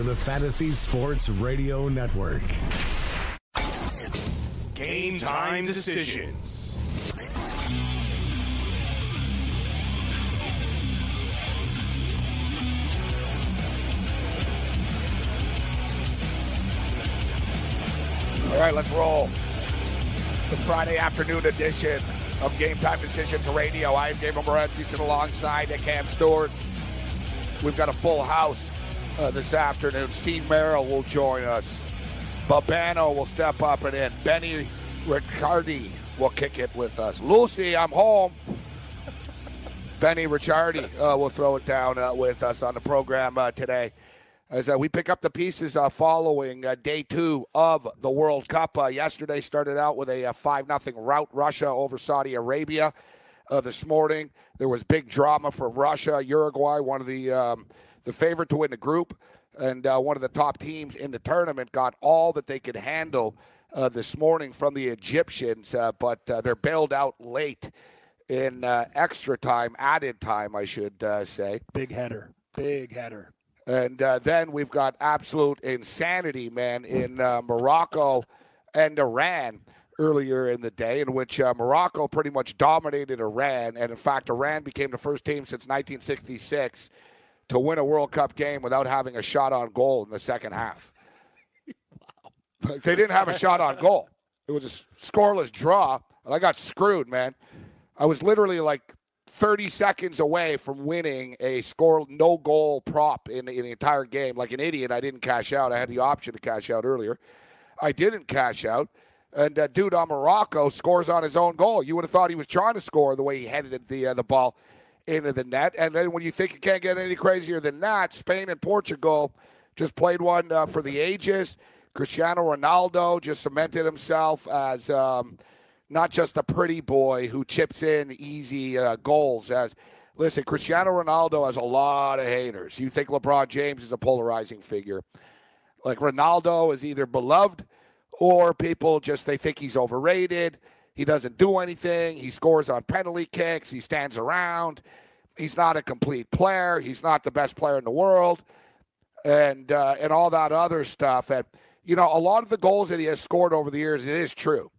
You're listening to the Fantasy Sports Radio Network. Game time decisions. All right, let's roll. The Friday afternoon edition of Game Time Decisions Radio. I am David Morency, sitting alongside Cam Stewart. We've got a full house uh, this afternoon. Steve Merrill will join us. Babano will step up and in. Benny Ricciardi will kick it with us. Lucy, I'm home. Benny Ricciardi uh, will throw it down uh, with us on the program uh, today as uh, we pick up the pieces uh, following uh, day two of the World Cup. Yesterday started out with a 5 0 rout Russia over Saudi Arabia. This morning, there was big drama from Russia. Uruguay, one of the, um, the favorite to win the group, and uh, one of the top teams in the tournament, got all that they could handle this morning from the Egyptians, but they're bailed out late in extra time, added time, I should say. Big header. Big header. And uh, then we've got absolute insanity, man, in uh, Morocco and Iran earlier in the day, in which uh, Morocco pretty much dominated Iran. And in fact, Iran became the first team since 1966 to win a World Cup game without having a shot on goal in the second half. wow. They didn't have a shot on goal. It was a scoreless draw, and I got screwed, man. I was literally like 30 seconds away from winning a score no goal prop in, in the entire game. Like an idiot, I didn't cash out. I had the option to cash out earlier. I didn't cash out. And uh, dude on Morocco scores on his own goal. You would have thought he was trying to score the way he headed the uh, the ball into the net. And then when you think it can't get any crazier than that, Spain and Portugal just played one uh, for the ages. Cristiano Ronaldo just cemented himself as um, not just a pretty boy who chips in easy uh, goals. As listen, Cristiano Ronaldo has a lot of haters. You think LeBron James is a polarizing figure? Like Ronaldo is either beloved or people just they think he's overrated. He doesn't do anything. He scores on penalty kicks. He stands around. He's not a complete player. He's not the best player in the world, and uh, and all that other stuff. And you know, a lot of the goals that he has scored over the years, it is true.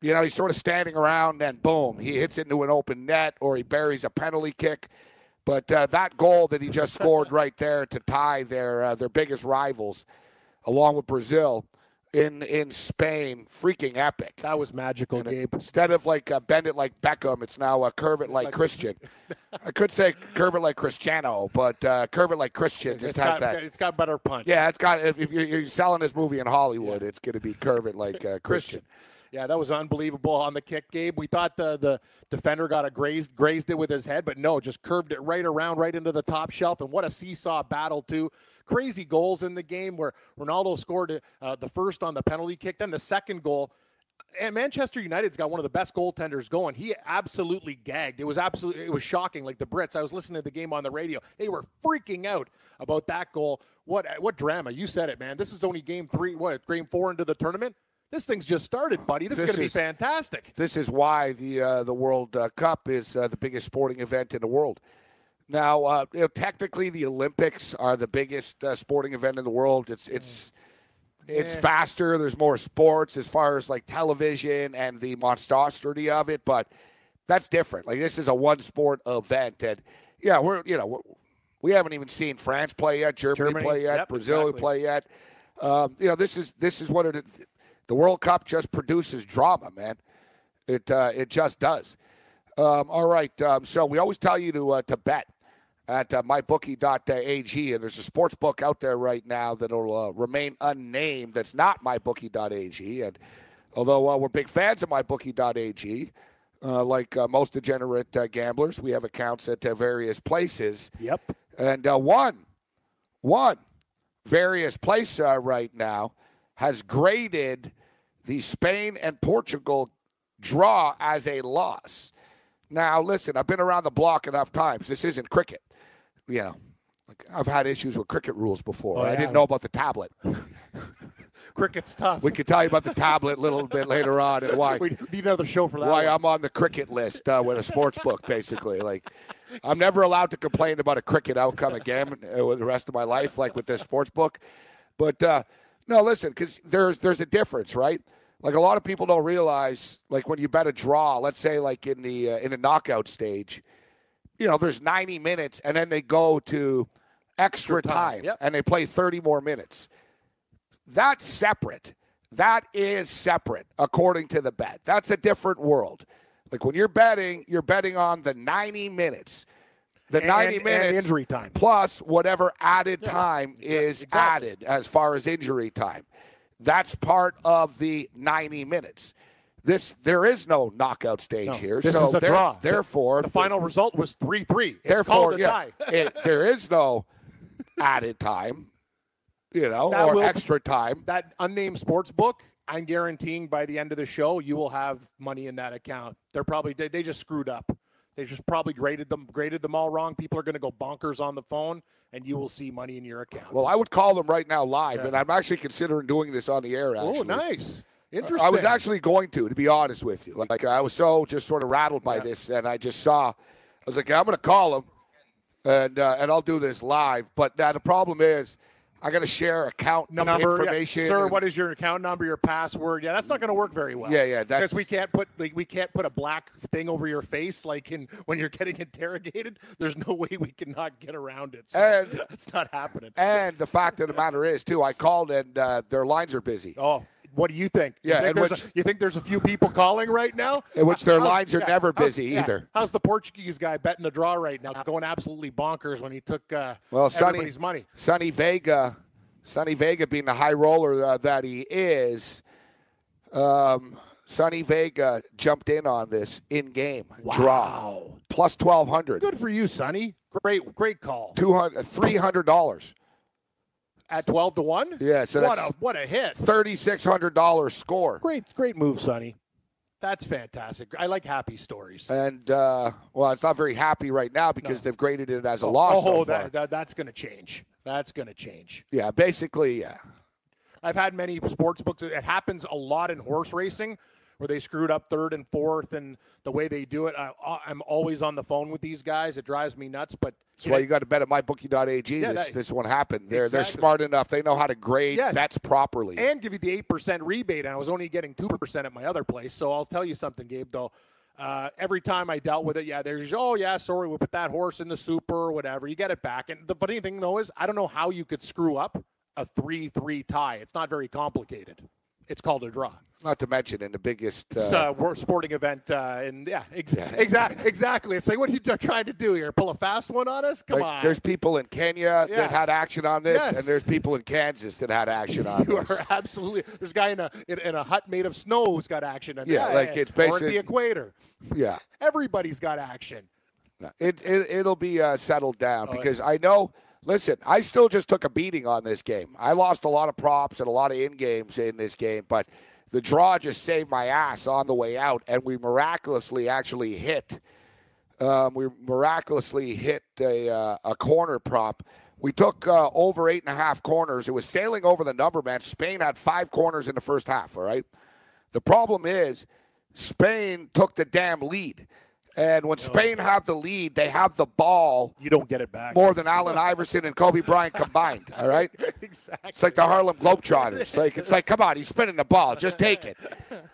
You know, he's sort of standing around and boom, he hits into an open net or he buries a penalty kick. But uh, that goal that he just scored right there to tie their uh, their biggest rivals, along with Brazil, in in Spain, freaking epic. That was magical, And Gabe. Instead of like uh, bend it like Beckham, it's now uh, curve it like Christian. I could say curve it like Cristiano, but uh, curve it like Christian just It's has got, that. it's got better punch. Yeah, it's got. If, if you're, you're selling this movie in Hollywood, it's going to be curve it like uh, Christian. Yeah, that was unbelievable on the kick, Gabe. We thought the, the defender got a grazed grazed it with his head, but no, just curved it right around, right into the top shelf. And what a seesaw battle too! Crazy goals in the game where Ronaldo scored uh, the first on the penalty kick, then the second goal. And Manchester United's got one of the best goaltenders going. He absolutely gagged. It was absolutely it was shocking. Like the Brits, I was listening to the game on the radio. They were freaking out about that goal. What what drama? You said it, man. This is only game three. What game four into the tournament? This thing's just started, buddy. This, This is going to be fantastic. This is why the uh, the World uh, Cup is uh, the biggest sporting event in the world. Now, uh, you know, technically, the Olympics are the biggest uh, sporting event in the world. It's it's it's faster. There's more sports as far as like television and the monstrosity of it, but that's different. Like this is a one sport event, and yeah, we're you know we're, we haven't even seen France play yet, Germany, Germany, play yet, yep, Brazil exactly. play yet. Um, you know, this is this is what it. The World Cup just produces drama, man. It uh, it just does. Um, all right, um, so we always tell you to uh, to bet at uh, mybookie.ag, and there's a sports book out there right now that'll uh, remain unnamed. That's not mybookie.ag, and although uh, we're big fans of mybookie.ag, uh, like uh, most degenerate uh, gamblers, we have accounts at uh, various places. Yep. And uh, one, one various place uh, right now has graded the Spain and Portugal draw as a loss. Now, listen, I've been around the block enough times. This isn't cricket. You know, like, I've had issues with cricket rules before. Oh, I didn't know about the tablet. Cricket's tough. We could tell you about the tablet a little bit later on and why We need another show for that. why one. I'm on the cricket list uh, with a sports book, basically. Like, I'm never allowed to complain about a cricket outcome again uh, with the rest of my life, like with this sports book. But uh, no, listen, because there's there's a difference, right? Like a lot of people don't realize, like when you bet a draw, let's say like in the uh, in a knockout stage, you know, there's 90 minutes, and then they go to extra time, time, yep. and they play 30 more minutes. That's separate. That is separate, according to the bet. That's a different world. Like when you're betting, you're betting on the 90 minutes. The And- 90 and minutes injury time. plus whatever added time is exactly. added as far as injury time. That's part of the 90 minutes. This there is no knockout stage No, here. This so is a there- draw. Therefore, the final result was three three. Therefore, yeah, it, there is no added time, you know, That or will- extra time. that unnamed sports book, I'm guaranteeing by the end of the show, you will have money in that account. They're probably they, they just screwed up. They just probably graded them graded them all wrong. People are going to go bonkers on the phone, and you will see money in your account. Well, I would call them right now live, and I'm actually considering doing this on the air. Actually, oh, nice, interesting. I was actually going to, to be honest with you. Like I was so just sort of rattled by this, and I just saw. I was like, I'm going to call him, and uh, and I'll do this live. But now the problem is, I got to share account number, yeah. information. sir. and- What is your account number? Your password? Yeah, that's not going to work very well. Yeah, yeah, that's- because we can't put like we can't put a black thing over your face like in when you're getting interrogated. There's no way we cannot get around it. So And- that's not happening. And the fact of the matter is, too, I called and uh, their lines are busy. Oh, what do you think? Yeah, you think, there's which- a, you think there's a few people calling right now? In which their lines are never busy yeah. either. How's the Portuguese guy betting the draw right now? Going absolutely bonkers when he took uh, Well, Sonny, everybody's money. Sonny Vega, Sonny Vega being the high roller uh, that he is, um, Sonny Vega jumped in on this in game draw plus twelve hundred. Good for you, Sonny. Great, great call. Two hundred, three hundred dollars, At twelve to one. Yeah, so what a what a hit. thirty six hundred dollars score, Great, great move, Sonny. That's fantastic. I like happy stories. and uh, well, it's not very happy right now because they've graded it as a loss. oh, so that, that that's going to change. That's going to change. yeah, basically, yeah. I've had many sports books. It happens a lot in horse racing where they screwed up third and fourth and the way they do it. I, I'm always on the phone with these guys. It drives me nuts. But That's why you got to bet at mybookie.ag. Yeah, this that- this one happened. They're they're smart enough. They know how to grade Yes. bets properly. and give you the eight percent rebate. And I was only getting two percent at my other place. So I'll tell you something, Gabe. Though uh, every time I dealt with it, yeah, there's oh yeah, sorry, we put that horse in the super or whatever. You get it back. And the funny thing though is, I don't know how you could screw up a three-three tie. It's not very complicated. It's called a draw. Not to mention in the biggest. Uh, a sporting event, uh, and yeah, ex- exactly, exactly. It's like, what are you trying to do here? Pull a fast one on us? Come like, on. There's people in Kenya Yeah. that had action on this, Yes. and there's people in Kansas that had action on You this. are absolutely. There's a guy in a in, in a hut made of snow who's got action. And Yeah, like, it's or at the equator. Yeah, Everybody's got action. it, it it'll be uh, settled down Oh, because I know. Listen, I still just took a beating on this game. I lost a lot of props and a lot of in games in this game, but the draw just saved my ass on the way out, and we miraculously actually hit. Um, we miraculously hit a uh, a corner prop. We took uh, over eight and a half corners. It was sailing over the number, man. Spain had five corners in the first half. All right. The problem is Spain took the damn lead. And when Spain have the lead, they have the ball You don't get it back. more than Allen Iverson and Kobe Bryant combined. All right? exactly. It's like the Harlem Globetrotters. Like it's like, come on, he's spinning the ball. Just take it.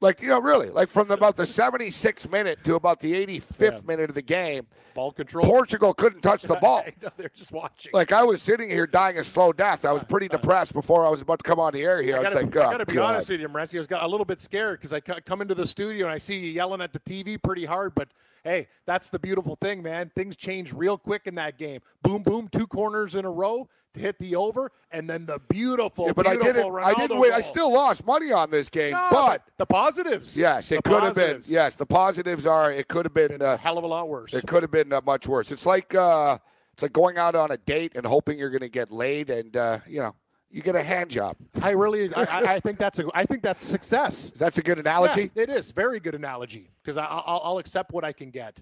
Like, you know, really, like from about the 76th minute to about the 85th minute of the game, Ball control. Portugal couldn't touch the ball. I know, they're just watching. Like I was sitting here dying a slow death. I was pretty depressed before I was about to come on the air here. I, I was gotta, like, I oh, gotta be honest with you, Morency. I was got a little bit scared because I come into the studio and I see you yelling at the TV pretty hard. But hey, that's the beautiful thing, man. Things change real quick in that game. Boom, boom, two corners in a row to hit the over, and then the beautiful, Yeah, but I didn't. I didn't win. I still lost money on this game, No, but the positives. yes, it could have been. Yes, the positives are. It could have been. a Uh, hell of a lot worse. it could have been uh, much worse. It's like uh, It's like going out on a date and hoping you're going to get laid, and uh, you know you get a hand job. I really, I, I- think that's a, I think that's success. That's a good analogy. Yeah, it is very good analogy because I'll, I'll accept what I can get.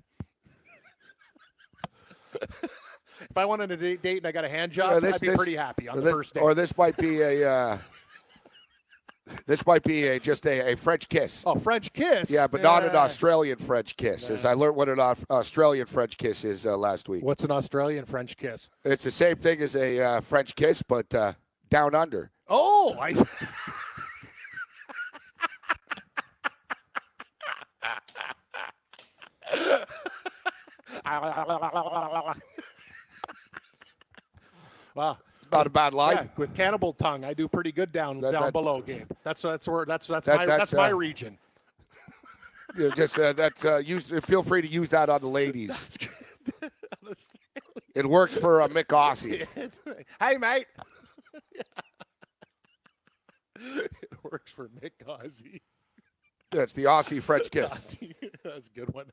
if I went on a date and I got a hand job, this- I'd be this- pretty happy on the this- first date. Or this might be a. Uh, this might be a, just a, a French kiss. oh, French kiss. Yeah, but not an Australian French kiss. As I learned what an Aus- Australian French kiss is uh, last week. What's an Australian French kiss? It's the same thing as a uh, French kiss, but uh, down under. Oh, I. wow. Not a bad line. Yeah, with cannibal tongue, I do pretty good down That- down that- below, Gabe. That's that's where that's that's That- my that's, that's, my uh, region. You know, just uh, that's uh, use. Feel free to use that on the ladies. It works for uh, Mick Aussie. hey, mate. It works for Mick Ozzy. That's the Aussie French kiss. That's a good one.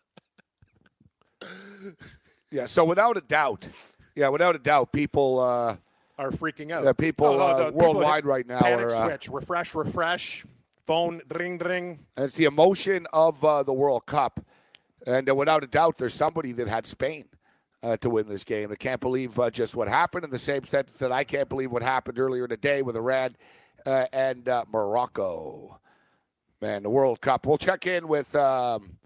Yeah. So without a doubt, yeah, without a doubt, people. Uh, Are freaking out. Yeah, people, Oh, no, uh, no, people worldwide hit right now Panic are, uh, switch. Refresh, refresh. Phone, ring, ring. And it's the emotion of uh, the World Cup. And uh, without a doubt, there's somebody that had Spain uh, to win this game. I can't believe uh, just what happened in the same sentence that I can't believe what happened earlier today with Iran uh, and uh, Morocco. Man, the World Cup. We'll check in with. Um,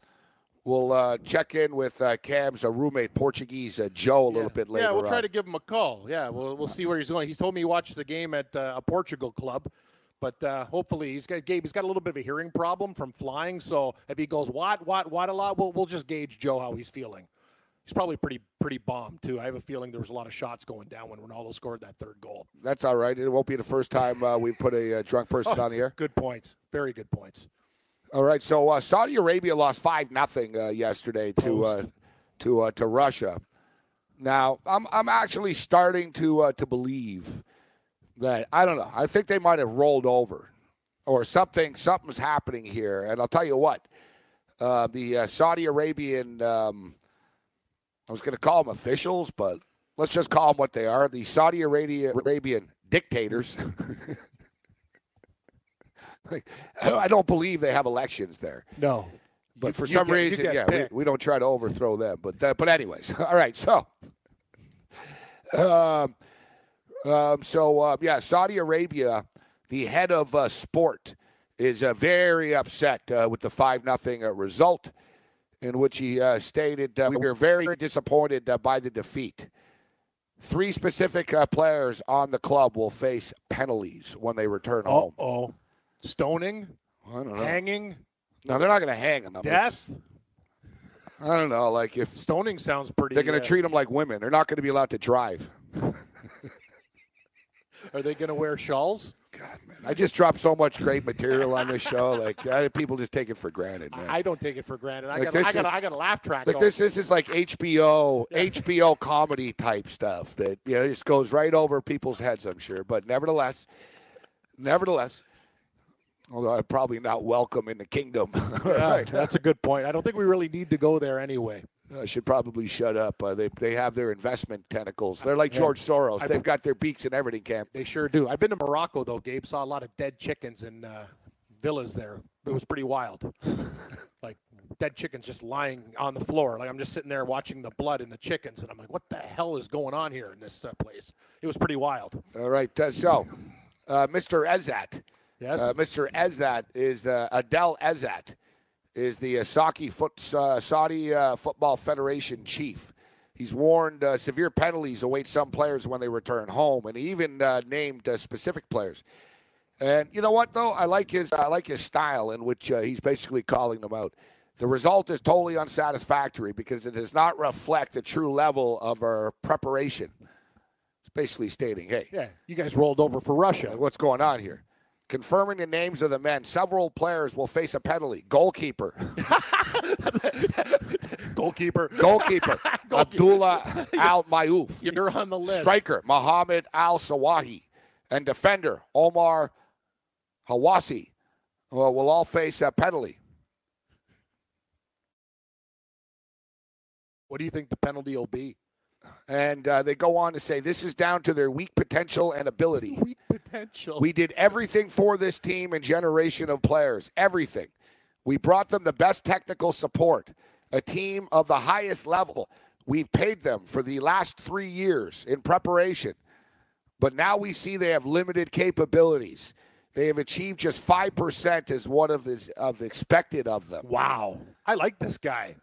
We'll uh, check in with uh, Cam's uh, roommate, Portuguese uh, Joe, a little bit later. Yeah, we'll try on. to give him a call. Yeah, we'll we'll see where he's going. He's told me he watched the game at uh, a Portugal club, but uh, hopefully he's got Gabe. He's got a little bit of a hearing problem from flying. So if he goes what what what a lot, we'll we'll just gauge Joe how he's feeling. He's probably pretty pretty bombed too. I have a feeling there was a lot of shots going down when Ronaldo scored that third goal. That's all right. It won't be the first time uh, we've put a uh, drunk person on the air. Good points. Very good points. All right, so uh, Saudi Arabia lost five nothing uh, yesterday to uh, to uh, to Russia. Now I'm I'm actually starting to uh, to believe that I don't know. I think they might have rolled over, or something. Something's happening here, and I'll tell you what. Uh, the uh, Saudi Arabian, um, I was going to call them officials, but let's just call them what they are. The Saudi Arabia, Arabian dictators. Like, I don't believe they have elections there. No, But You- for some get- reason, yeah, we, we don't try to overthrow them. But uh, but anyways, all right. So, um, um, so uh, yeah, Saudi Arabia, the head of uh, sport, is uh, very upset uh, with the five nothing uh, result, in which he uh, stated, uh, "We are very disappointed uh, by the defeat." Three specific uh, players on the club will face penalties when they return home. oh, stoning, I don't know. hanging, No, they're not going to hang them. death. I don't know. Like if Stoning sounds pretty. They're going uh, to treat them like women. They're not going to be allowed to drive. Are they going to wear shawls? God, man, I just dropped so much great material on this show. Like uh, people just take it for granted, man. I don't take it for granted. I Like got, I got, is- I got a laugh track. like this, this is like HBO, HBO comedy type stuff that you know just goes right over people's heads. I'm sure, but nevertheless, nevertheless, although I'm probably not welcome in the kingdom. Yeah, right, That's a good point. I don't think we really need to go there anyway. I should probably shut up. Uh, they they have their investment tentacles. They're like George Soros. They've got their beaks in everything, Camp. They sure do. I've been to Morocco though, Gabe. Saw a lot of dead chickens in uh, villas there. It was pretty wild. like dead chickens just lying on the floor. Like I'm just sitting there watching the blood in the chickens, and I'm like, what the hell is going on here in this uh, place? It was pretty wild. All right. Uh, so, uh, Mr. Ezat. Yes. Uh, Mr. Ezat is uh, Adel Ezat is the Saudi, foot, uh, Saudi uh, Football Federation chief. He's warned uh, severe penalties await some players when they return home, and he even uh, named uh, specific players. And you know what, though, I like his I like his style in which uh, he's basically calling them out. The result is totally unsatisfactory because it does not reflect the true level of our preparation. It's basically stating, hey, yeah, you guys rolled over for Russia. what's going on here. Confirming the names of the men, several players will face a penalty. Goalkeeper, Goalkeeper, goalkeeper, Abdullah Al Mayouf. you're on the list. Striker, Mohammed Al Sahlawi. And defender, Omar Hawsawi, uh, will all face a penalty. What do you think the penalty will be? And uh, they go on to say this is down to their weak potential and ability. Weak potential. We did everything for this team and generation of players. Everything. We brought them the best technical support, a team of the highest level. We've paid them for the last three years in preparation. But now we see they have limited capabilities. They have achieved just 5% as what of is of expected of them. Wow. I like this guy.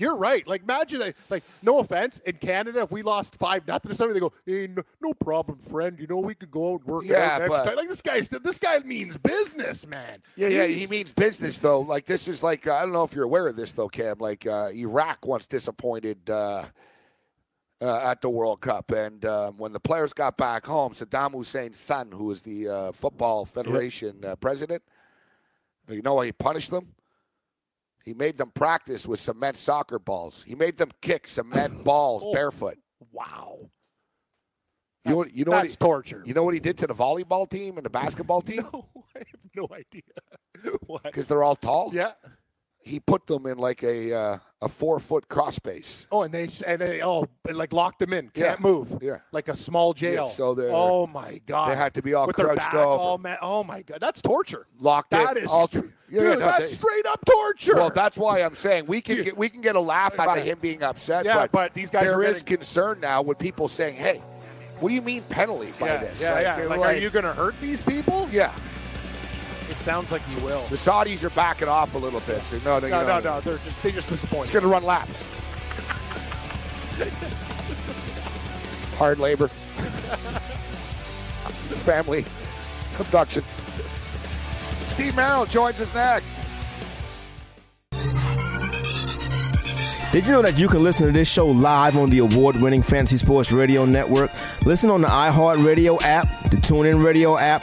You're right. Like imagine like, like no offense, in Canada if we lost five nothing or something, they go, Hey, no, no problem, friend. You know, we could go out and work Yeah, out next but- time. Like this guy's this guy means business, man. Yeah, yeah, he means business though. Like this is like uh, I don't know if you're aware of this though, Cam. Like uh, Iraq once disappointed uh, uh, at the World Cup, and um, when the players got back home, Saddam Hussein's son, who was the uh, football federation uh, president, you know why he punished them? He made them practice with cement soccer balls. He made them kick cement balls Oh. barefoot. Wow. You know, you know what That's he, torture. you know what he did to the volleyball team and the basketball team no, I have no idea. what? because they're all tall. Yeah. He put them in like a uh, a four foot cross space. Oh, and they and they oh like locked them in, can't move. Yeah. like a small jail. so they're- oh my god, they had to be all With crouched back over. all ma- oh my god, that's torture. Locked That in. is all tr- Yeah, dude, no, that's they- straight up torture. Well, that's why I'm saying we can get we can get a laugh out of him being upset. Yeah, but, but these guys there are is getting- concern now with people saying, "Hey, what do you mean penalty by yeah, this?" yeah, Like, yeah. they're Like, are you going to hurt these people? Yeah, It sounds like you will. the Saudis are backing off a little bit. So no, no, No, know, no, no. They're just they just It's disappointed. going to run laps. Hard labor. Family abduction. Steve Merrill joins us next. Did you know that you can listen to this show live on the award winning Fantasy Sports Radio Network? Listen on the iHeartRadio app, the TuneIn Radio app,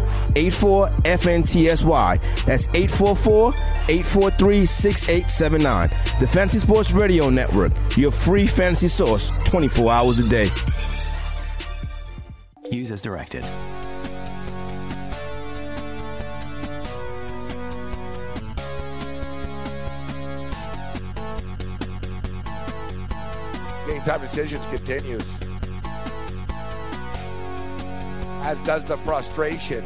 84 FNTSY. That's 844 843 6879. The Fantasy Sports Radio Network, your free fantasy source 24 hours a day. Use as directed. Game time decisions continues. As does the frustration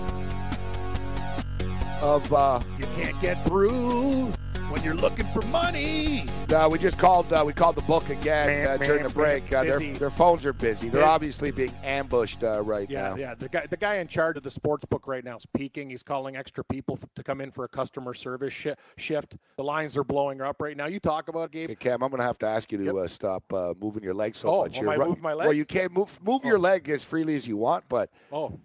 of uh You can't get through when you're looking for money. uh, we just called uh, we called the book again uh, during the break. Uh, their, their phones are busy. They're obviously being ambushed uh, right Yeah, now. yeah. The guy, the guy in charge of the sports book right now is peaking. He's calling extra people f- to come in for a customer service shi shift. The lines are blowing up right now. You talk about Gabe. Hey, Cam, I'm going to have to ask you to Yep. uh, stop uh, moving your leg so Oh, much. am You're I move my leg? Well, you can't move move your leg as freely as you want, but Oh,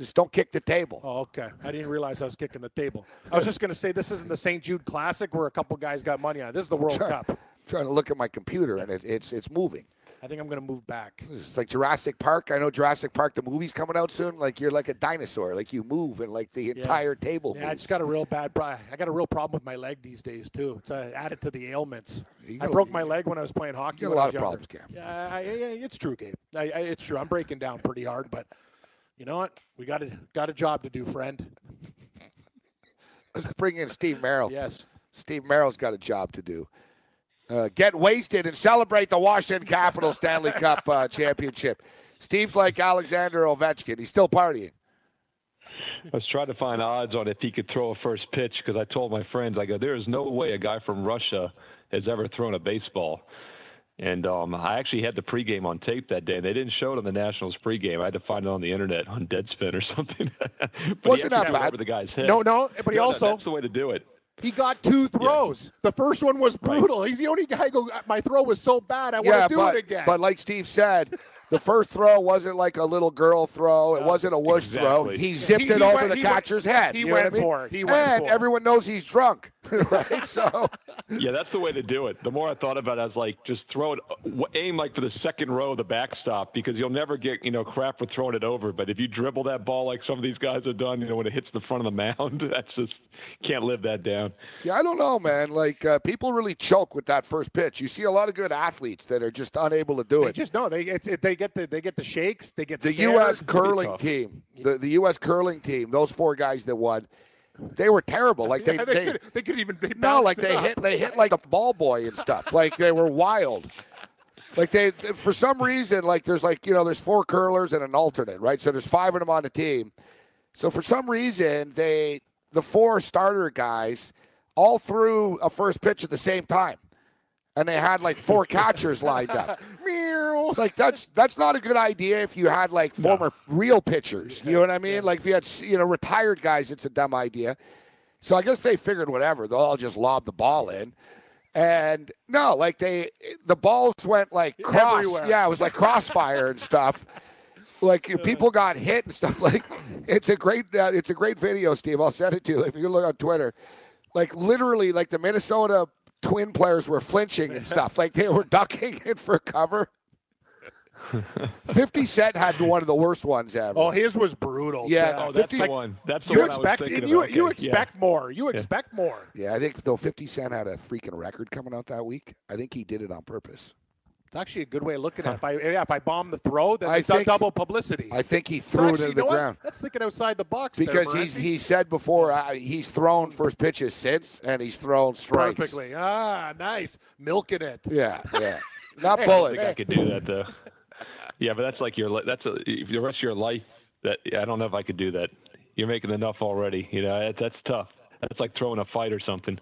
just don't kick the table. oh, okay. I didn't realize I was kicking the table. I was just going to say this isn't the St. Jude Classic where a couple guys got money on. it. This is the World Try- Cup. trying to look at my computer and it, it's it's moving. I think I'm going to move back. It's like Jurassic Park. I know Jurassic Park. The movie's coming out soon. Like you're like a dinosaur. Like you move and like the entire table Yeah, I moves. just got a real bad. Pro- I got a real problem with my leg these days too. It's uh, added to the ailments. I broke my leg when I was playing hockey. you got a lot of younger. problems, Cam. Yeah, I, I, it's true, Gabe. I, I, it's true. I'm breaking down pretty hard, but you know what? We got a got a job to do, friend. Let's bring in Steve Merrill. Yes. Steve Merrill's got a job to do. Uh, get wasted and celebrate the Washington Capitals Stanley Cup uh, championship. Steve's like Alexander Ovechkin. He's still partying. I was trying to find odds on if he could throw a first pitch because I told my friends, I go, there is no way a guy from Russia has ever thrown a baseball. And um, I actually had the pregame on tape that day. And they didn't show it on the Nationals pregame. I had to find it on the internet on Deadspin or something. but Wasn't that bad? over the guy's head. No, no, but he No, no, also that's the way to do it. he got two throws. The first one was brutal. He's the only guy who go. My throw was so bad. I yeah, want to do but, it again. but like Steve said, the first throw wasn't like a little girl throw. It wasn't a whoosh throw. He zipped He- it he over went- the he went- catcher's head. he You went I mean? for it. He went and for it. everyone knows he's drunk. right? So Yeah, that's the way to do it. The more I thought about it, I was like, just throw it, aim like for the second row of the backstop because you'll never get, you know, crap for throwing it over. But if you dribble that ball like some of these guys have done, you know, when it hits the front of the mound, that's just, can't live that down. Yeah, I don't know, man. Like uh, people really choke with that first pitch. You see a lot of good athletes that are just unable to do They it. just no, they it, it- they get the they get the shakes, they get the scared. U.S. curling team, the, the U.S. curling team, those four guys that won, they were terrible. Like they, Yeah, they, they, could, they could even they no, like they up. hit, they hit like a ball boy and stuff. Like they were wild. Like they, for some reason, like there's like you know there's four curlers and an alternate, right? So there's five of them on the team. So for some reason, they the four starter guys all threw a first pitch at the same time, and they had like four catchers lined up. It's like that's that's not a good idea if you had like former real pitchers. You know what I mean? Like if you had you know retired guys, it's a dumb idea. So I guess they figured whatever they'll all just lob the ball in, and no, like they the balls went like cross. Everywhere. Yeah, it was like crossfire and stuff. Like people got hit and stuff. Like it's a great uh, it's a great video, Steve. I'll send it to you if you look on Twitter. Like literally, like the Minnesota Twin players were flinching and stuff. Like they were ducking in for cover. 50 Cent had one of the worst ones ever. Oh, his was brutal. Yeah, too. Oh, that's 50 the one. That's the you one I was expect thinking you of. you Okay, yeah. expect more. You expect more. yeah, I think though 50 Cent had a freaking record coming out that week. I think he did it on purpose. It's actually a good way of looking at it. If I yeah, if I bomb the throw, then I it's dou- think- double publicity. I think he So threw it actually, into the know what? ground That's thinking outside the box. there, because he's he said before uh, he's thrown first pitches since and he's thrown strikes. perfectly. Ah, nice, milking it. Yeah, yeah. Not Hey, I bullets. think I could do that though. Yeah, but that's like your li- that's a, the rest of your life. That I don't know if I could do that. You're making enough already. You know, that, that's tough. That's like throwing a fight or something.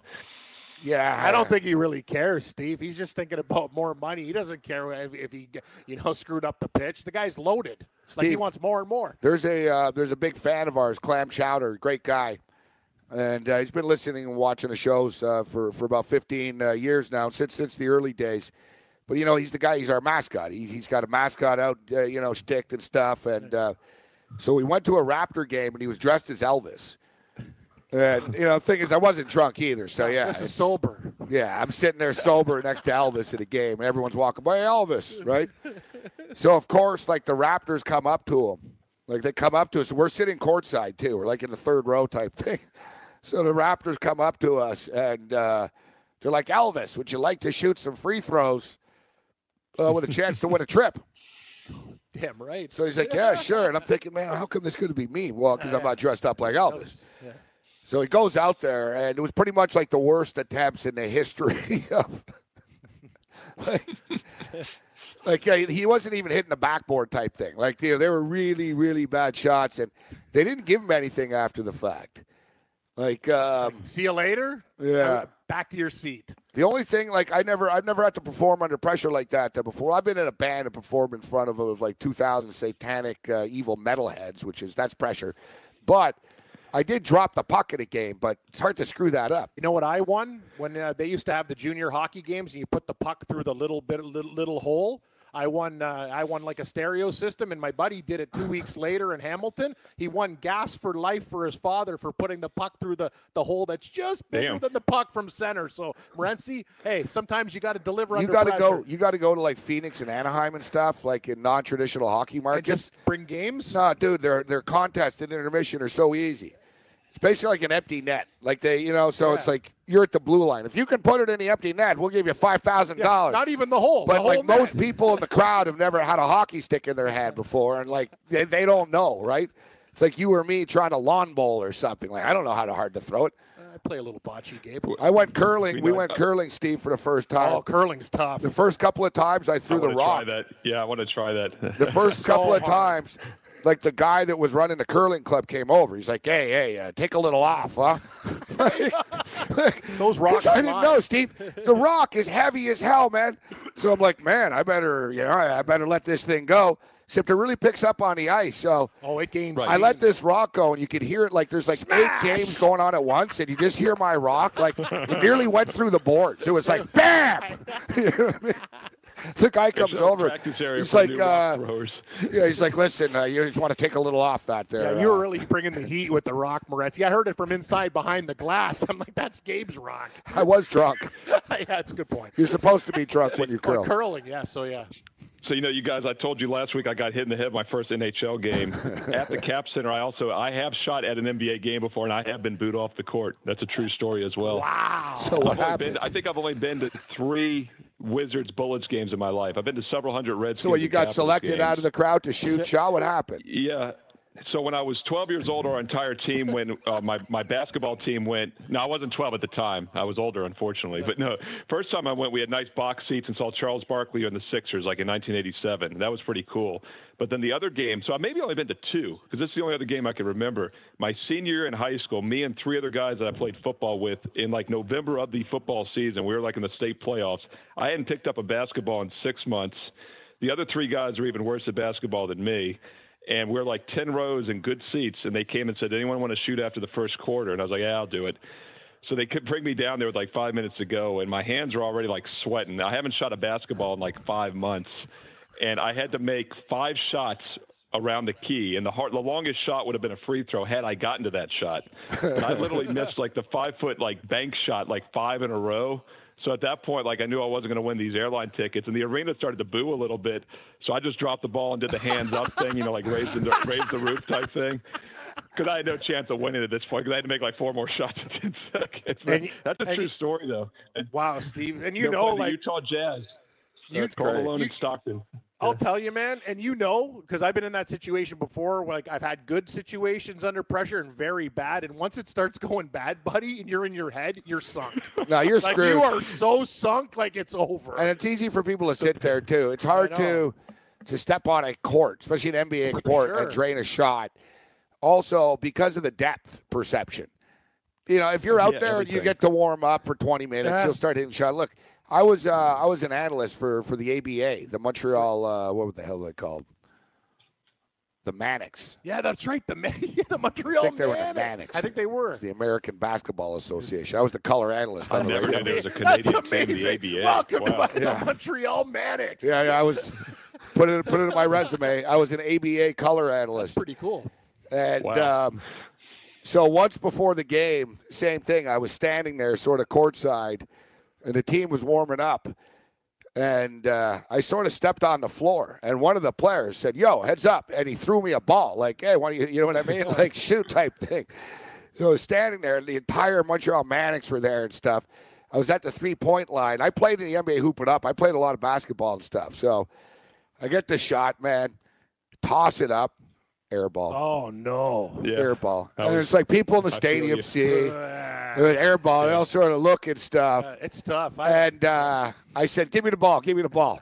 Yeah, I don't think he really cares, Steve. He's just thinking about more money. He doesn't care if, if he, you know, screwed up the pitch. The guy's loaded. It's like he wants more and more. There's a uh, there's a big fan of ours, Clam Chowder, great guy, and uh, he's been listening and watching the shows uh, for for about 15 uh, years now, since since the early days. But you know, he's the guy. He's our mascot. He, he's got a mascot out, uh, you know, sticked and stuff. And uh, so we went to a Raptor game, and he was dressed as Elvis. And you know, the thing is, I wasn't drunk either. So yeah, this is sober. yeah, I'm sitting there sober next to Elvis at a game, and everyone's walking by Elvis, right? so of course, like the Raptors come up to him, like they come up to us. We're sitting courtside too. We're like in the third row type thing. So the Raptors come up to us, and uh, they're like, "Elvis, would you like to shoot some free throws uh, with a chance to win a trip?" Damn right. So he's like, "Yeah, sure." And I'm thinking, "Man, how come this could be me?" Well, because I'm not dressed up like Elvis. So he goes out there, and it was pretty much like the worst attempts in the history of. like, like he wasn't even hitting the backboard type thing. Like they, they were really, really bad shots, and they didn't give him anything after the fact. Like, um, See you later. Yeah. Back to your seat. the only thing, like, I never, I've never had to perform under pressure like that uh, before. I've been in a band and performed in front of, of like 2,000 satanic uh, evil metalheads, which is that's pressure. But I did drop the puck in a game, but it's hard to screw that up. You know what I won when uh, they used to have the junior hockey games and you put the puck through the little bit little, little hole. I won. Uh, I won like a stereo system, and my buddy did it two weeks later in Hamilton. He won gas for life for his father for putting the puck through the, the hole that's just bigger Damn. than the puck from center. So Morency, hey, sometimes you got to deliver You got to go. You got to go to like Phoenix and Anaheim and stuff, like in non-traditional hockey and markets. just bring games. No, dude, their their contests and intermission are so easy. It's basically like an empty net. Like they, you know, so Yeah. it's like you're at the blue line. If you can put it in the empty net, we'll give you five thousand Yeah, dollars. not even the hole. But the whole like most people in the crowd have never had a hockey stick in their hand before, and like they, they don't know, right? It's like you or me trying to lawn bowl or something. Like I don't know how to hard to throw it. Uh, I play a little bocce, game. I went curling. We We went curling, Steve, for the first oh, time. Oh, curling's tough. The first couple of times I I threw the rock. try that. Yeah, I want to try that. The first So couple of hard. times, like the guy that was running the curling club came over. He's like, "Hey, hey, uh, take a little off, huh?" Those rocks I didn't live. know, Steve. The rock is heavy as hell, man. So I'm like, man, I better, you know, I better let this thing go. Except it really picks up on the ice. So Oh, it gains. I let this rock go, and you could hear it like there's like Smash! eight games going on at once, and you just hear my rock like it nearly went through the boards. It was like bam. You know what I mean? The guy comes There's over. practice He's like, uh, yeah, he's like, listen, uh, you just want to take a little off that there. Yeah, you uh, were really bringing the heat with the rock, Moretti. I heard it from inside behind the glass. I'm like, that's Gabe's rock. I was drunk. yeah, that's a good point. You're supposed to be drunk when you Or curling, yeah. So yeah. So you know, you guys, I told you last week I got hit in the head my first NHL game at the Cap Center. I also I have shot at an NBA game before, and I have been booed off the court. That's a true story as well. Wow. So what I've happened? been, I think I've only been to three Wizards Bullets games in my life. I've been to several hundred Redskins. so what, you got Capitals selected games. out of the crowd to shoot shot? What happened? Yeah. So when I was 12 years old, our entire team went. Uh, my my basketball team went. No, I wasn't 12 at the time. I was older, unfortunately. But no, first time I went, we had nice box seats and saw Charles Barkley and the Sixers, like in 1987. That was pretty cool. But then the other game, so I maybe only been to two because this is the only other game I can remember. My senior year in high school, me and three other guys that I played football with in like November of the football season, we were like in the state playoffs. I hadn't picked up a basketball in six months. The other three guys are even worse at basketball than me and we're like 10 rows and good seats and they came and said anyone want to shoot after the first quarter? And i was like yeah i'll do it. So they could bring me down there with like five minutes to go and my hands are already like sweating. I haven't shot a basketball in like five months and i had to make five shots around the key and the hard, the longest shot would have been a free throw had i gotten to that shot. And i literally missed like the five foot like bank shot like five in a row so at that point, like I knew I wasn't going to win these airline tickets, and the arena started to boo a little bit. So I just dropped the ball and did the hands up thing, you know, like raise the raise the roof type thing, because I had no chance of winning at this point. Because I had to make like four more shots in ten seconds. And That's a true you- story, though. Wow, Steve. And you know, the like Utah Jazz, Karl great. Malone You- and Stockton. I'll tell you, man, and you know, because I've been in that situation before. Like I've had good situations under pressure and very bad, and once it starts going bad, buddy, and you're in your head, you're sunk. No, you're like screwed. you are so sunk, like it's over. and it's easy for people to sit there too. It's hard to to step on a court, especially an NBA court, sure. and drain a shot. Also, because of the depth perception. You know, if you're out Yeah, there and you get to warm up for 20 minutes, Yeah. you'll start hitting shot. Look, I was uh, I was an analyst for for the ABA, the Montreal. Uh, what the hell are they called? The Manics. yeah, that's right. The Man- the Montreal I think they were the Manic. Manics. I think they were. The American Basketball Association. I was the color analyst. I on the never radio. knew there was a That's Canadian team in amazing. the ABA. Welcome Wow. to the Montreal Manics. Yeah, yeah, I was put it put it in my resume. I was an ABA color analyst. pretty cool. And Wow. um, so once before the game, same thing. I was standing there, sort of courtside, and the team was warming up. And uh, I sort of stepped on the floor, and one of the players said, "Yo, heads up!" And he threw me a ball, like, "Hey, what do you, you know what I mean? Like shoot type thing." So I was standing there, and the entire Montreal Manics were there and stuff. I was at the three point line. I played in the NBA hoop it up. I played a lot of basketball and stuff. So I get the shot, man, toss it up, air ball Oh no. Yeah. air ball. And was- it's like people in the feel stadium see it was air ball. They all sort of look and stuff. Uh, it's tough. I, And uh, I said, "Give me the ball. Give me the ball."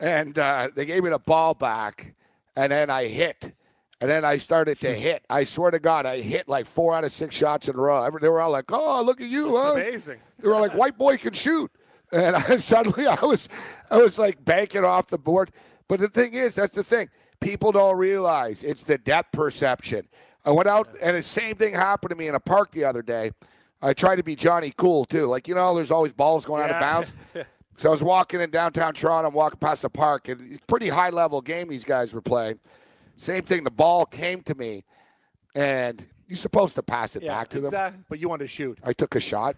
And uh, they gave me the ball back, and then I hit. And then I started to hit. I swear to God, I hit like four out of six shots in a row. They were all like, "Oh, look at you!" it's huh?" amazing. They were like, "White boy can shoot," and I, suddenly I was, I was like banking off the board. But the thing is, that's the thing. People don't realize it's the depth perception. I went out, and the same thing happened to me in a park the other day. I tried to be Johnny Cool too, like you know, there's always balls going out of bounds. So I was walking in downtown Toronto. I'm walking past the park, and it's pretty high level game these guys were playing. Same thing. The ball came to me, and you're supposed to pass it Yeah, back to them. But you want to shoot. I took a shot.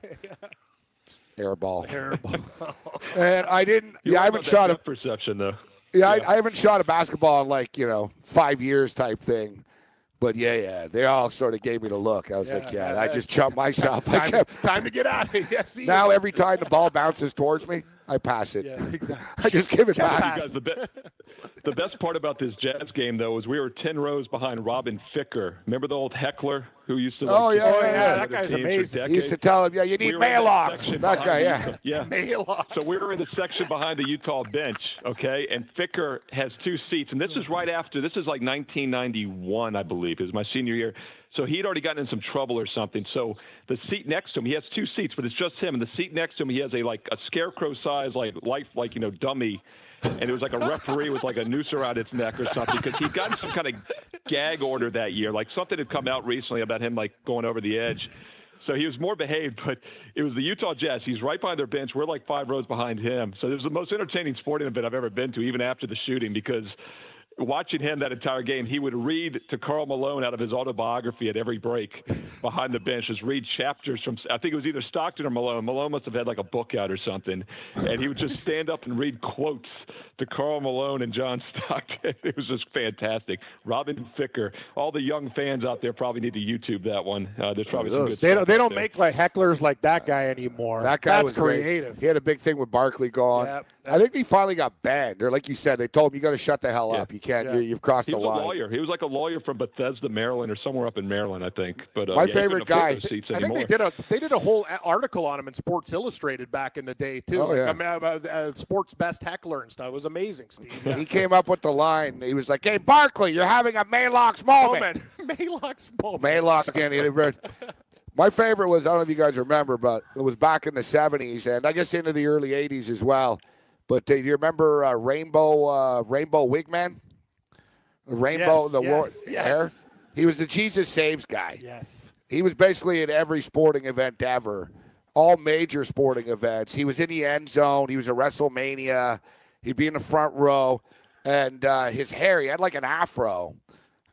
Air ball. Terrible. And I didn't. You're yeah, I haven't shot a. perception though. Yeah, I, yeah. I haven't shot a basketball in like you know five years type thing. But yeah, yeah, they all sort of gave me the look. I was like, Yeah, yeah, I- I just chumped myself. I time, kept, time to get out of here. Yeah, now every time the ball bounces towards me, I pass it. Yeah, exactly. I just give it Just back. You guys, the, be- the best part about this Jazz game, though, is we were 10 rows behind Robin Ficker. Remember the old heckler who used to like, Oh, yeah, oh, keep yeah, yeah. That guy's amazing. He used to tell him, yeah, you need were in mail that locks. That guy, yeah. Yeah. Mail So we were in the section behind the Utah bench, okay? And Ficker has two seats, and this is right after. This is like 1991, I believe. It was my senior year. So he'd already gotten in some trouble or something. So the seat next to him, he has two seats, but it's just him. And the seat next to him, he has a like a scarecrow size, like life, like you know, dummy. And it was like a referee with like a noose around its neck or something because he'd gotten some kind of gag order that year. Like something had come out recently about him like going over the edge. so he was more behaved, but it was the Utah Jazz. He's right behind their bench. We're like five rows behind him. So it was the most entertaining sporting event I've ever been to, even after the shooting, because watching him that entire game, he would read to Karl Malone out of his autobiography at every break behind the bench, just read chapters from, I think it was either Stockton or Malone. Malone must have had like a book out or something. And he would just stand up and read quotes to Karl Malone and John Stockton. It was just fantastic. Robin Ficker, all the young fans out there probably need to YouTube that one. Uh, there's probably some good They don't, they don't there. make like hecklers like that guy anymore. That guy That's was great. creative. He had a big thing with Barkley gone. Yep. I think he finally got banned, or like you said, they told him you got to shut the hell Yeah. up. You can't. Yeah. You, you've crossed He the was a line. lawyer. He was like a lawyer from Bethesda, Maryland, or somewhere up in Maryland, I think. But uh, My yeah, favorite guy- I think anymore. they did a they did a whole article on him in Sports Illustrated back in the day too. Oh, yeah. I mean, about, uh, sports best heckler and stuff. It was amazing, Steve. He came up with the line. He was like, "Hey, Barkley, you're having a Maylocks moment." Moment. Maylocks moment. Maylocks can't eat. My favorite was I don't know if you guys remember, but it was back in the '70s and I guess into the early '80s as well. But uh, do you remember uh, Rainbow uh, Rainbow Wigman? Rainbow Yes, the war- yes, yes. hair. He was the Jesus Saves guy. Yes. He was basically at every sporting event ever, all major sporting events. He was in the end zone. He was at WrestleMania. He'd be in the front row, and uh, his hair, he had like an afro,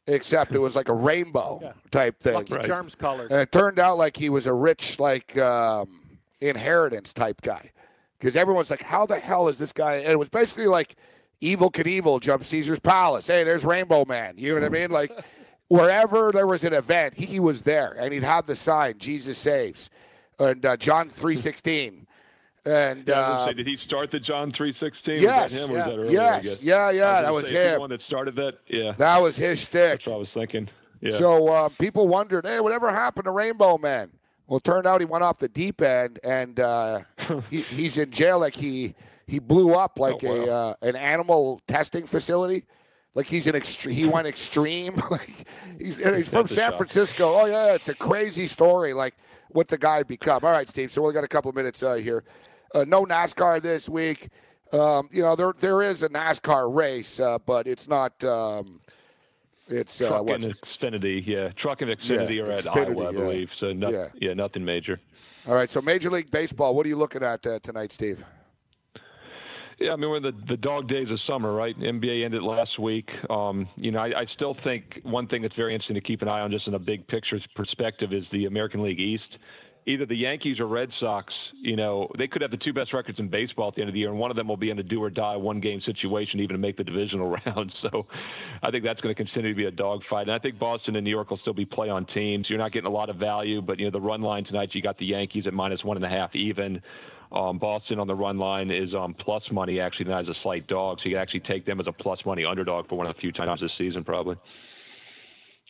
except it was like a rainbow Yeah. type thing. Lucky Right. Charms colors. And it turned out like he was a rich, like um, inheritance type guy, because everyone's like, "How the hell is this guy?" And it was basically like Evel Knievel jumps Caesar's Palace. Hey, there's Rainbow Man. You know what I mean? Like wherever there was an event, he was there, and he'd have the sign "Jesus saves," and uh, John three sixteen. And Yeah, I was gonna uh, say, did he start the John three sixteen? yes, was that him or was yeah. that earlier? Yes, yeah, yeah, gonna that was say, is he the him. one that started that. Yeah, That was his shtick. that's what I was thinking. Yeah. So uh, people wondered, hey, whatever happened to Rainbow Man? Well, it turned out he went off the deep end, and uh, he, he's in jail. Like he he blew up like Oh, wow. a uh, an animal testing facility. Like he's an extre- he went extreme. like he's, he's from San shock. Francisco. Oh yeah, it's a crazy story. Like what the guy become. All right, Steve. So we got a couple of minutes uh, here. Uh, no NASCAR this week. Um, you know there there is a NASCAR race, uh, but it's not. Um, it's uh, Truck and what's Xfinity, yeah. Truck and Xfinity Yeah, are at Xfinity, Iowa, I yeah. believe. So no, Yeah. yeah. nothing major. All right, so Major League Baseball. What are you looking at uh, tonight, Steve? Yeah, I mean we're in the the dog days of summer, right? NBA ended last week. Um, you know, I, I still think one thing that's very interesting to keep an eye on, just in a big picture perspective, is the American League East. Either the Yankees or Red Sox, you know, they could have the two best records in baseball at the end of the year, and one of them will be in a do or die one game situation, even to make the divisional round. So, I think that's going to continue to be a dogfight. And I think Boston and New York will still be play on teams. You're not getting a lot of value, but you know, the run line tonight, you got the Yankees at minus one and a half even. Um, Boston on the run line is um, plus money actually, not as a slight dog. So you can actually take them as a plus money underdog for one of the few times this season, probably.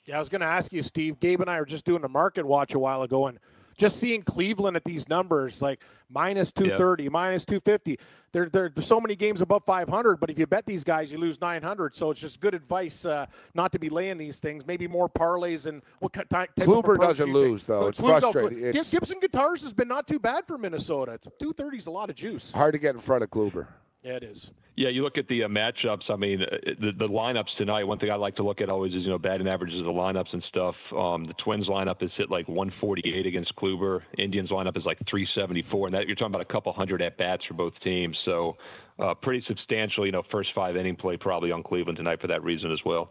Yeah, I was going to ask you, Steve. Gabe and I were just doing a market watch a while ago, and just seeing Cleveland at these numbers, like minus 230, minus 250. There, there, there's so many games above 500, but if you bet these guys, you lose 900. So it's just good advice uh, not to be laying these things. Maybe more parlays and what ki- type of Kluber approach doesn't do you think? lose, though. Klu- It's Klu- no, frustrating. Klu- It's- Gibson Guitars has been not too bad for Minnesota. It's 230 is a lot of juice. Hard to get in front of Kluber. Yeah, it is. Yeah, you look at the uh, matchups. I mean, uh, the, the lineups tonight. One thing I like to look at always is you know batting averages of the lineups and stuff. Um, the Twins lineup is hit like 148 against Kluber. Indians lineup is like 374, and that you're talking about a couple hundred at bats for both teams. So, uh, pretty substantial. You know, first five inning play probably on Cleveland tonight for that reason as well.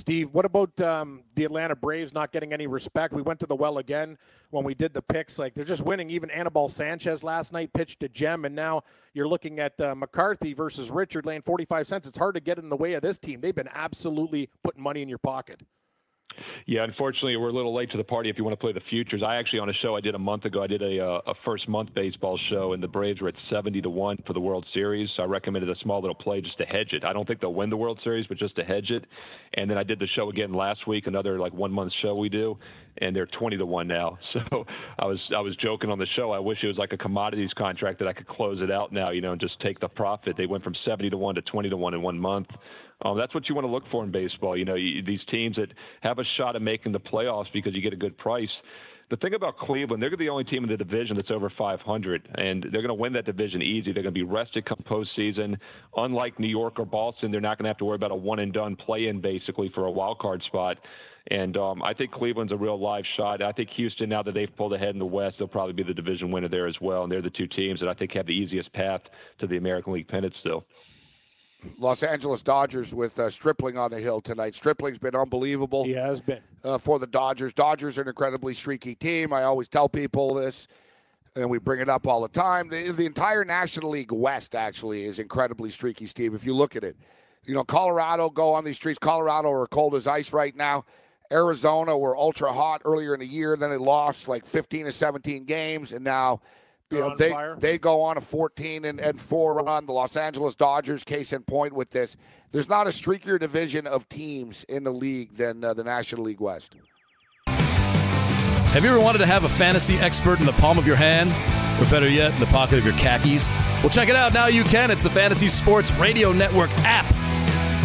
Steve, what about um, the Atlanta Braves not getting any respect? We went to the well again when we did the picks. Like they're just winning. Even Anibal Sanchez last night pitched a gem, and now you're looking at uh, McCarthy versus Richard laying 45 cents. It's hard to get in the way of this team. They've been absolutely putting money in your pocket. Yeah, unfortunately, we're a little late to the party if you want to play the futures. I actually, on a show I did a month ago, I did a, uh, a first month baseball show, and the Braves were at 70 to 1 for the World Series. So I recommended a small little play just to hedge it. I don't think they'll win the World Series, but just to hedge it. And then I did the show again last week, another like one month show we do, and they're 20 to 1 now. So I was I was joking on the show. I wish it was like a commodities contract that I could close it out now, you know, and just take the profit. They went from 70 to 1 to 20 to 1 in one month. Um, that's what you want to look for in baseball. You know, you, these teams that have a shot at making the playoffs because you get a good price. The thing about Cleveland, they're the only team in the division that's over 500, and they're going to win that division easy. They're going to be rested come postseason. Unlike New York or Boston, they're not going to have to worry about a one and done play in basically for a wild card spot. And um, I think Cleveland's a real live shot. I think Houston, now that they've pulled ahead in the West, they'll probably be the division winner there as well. And they're the two teams that I think have the easiest path to the American League pennant still. Los Angeles Dodgers with uh, Stripling on the hill tonight. Stripling's been unbelievable. He has been uh, for the Dodgers. Dodgers are an incredibly streaky team. I always tell people this, and we bring it up all the time. The, the entire National League West actually is incredibly streaky, Steve. If you look at it, you know Colorado go on these streets. Colorado are cold as ice right now. Arizona were ultra hot earlier in the year. Then they lost like 15 to 17 games, and now you know, they fire. they go on a 14 and, and four run. The Los Angeles Dodgers, case in point with this, there's not a streakier division of teams in the league than uh, the National League West. Have you ever wanted to have a fantasy expert in the palm of your hand? Or better yet, in the pocket of your khakis? Well, check it out. Now you can. It's the Fantasy Sports Radio Network app.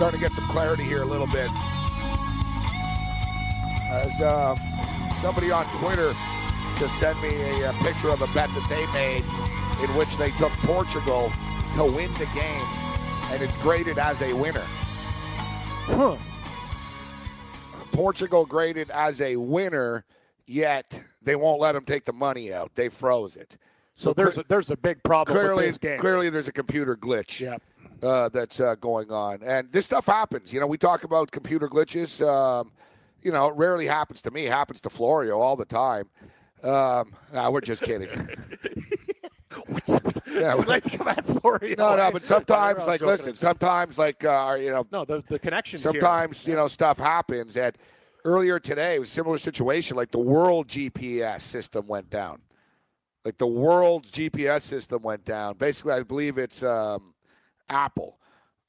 Starting to get some clarity here a little bit. As uh, somebody on Twitter just sent me a, a, picture of a bet that they made in which they took Portugal to win the game, and it's graded as a winner. Huh. Portugal graded as a winner, yet they won't let them take the money out. They froze it. So, so there's a, there's a big problem clearly, with this game. Clearly, there's a computer glitch. Yeah uh, that's uh, going on. And this stuff happens. You know, we talk about computer glitches. Um, you know, it rarely happens to me. It happens to Florio all the time. Um, nah, we're just kidding. yeah, we'd like to come at Florio. No, no, but sometimes, like, listen, sometimes, like, uh, you know, no, the the connections. Sometimes, here. you know, stuff happens. That earlier today, it was a similar situation. Like the world GPS system went down. Like the world's GPS system went down. Basically, I believe it's um, Apple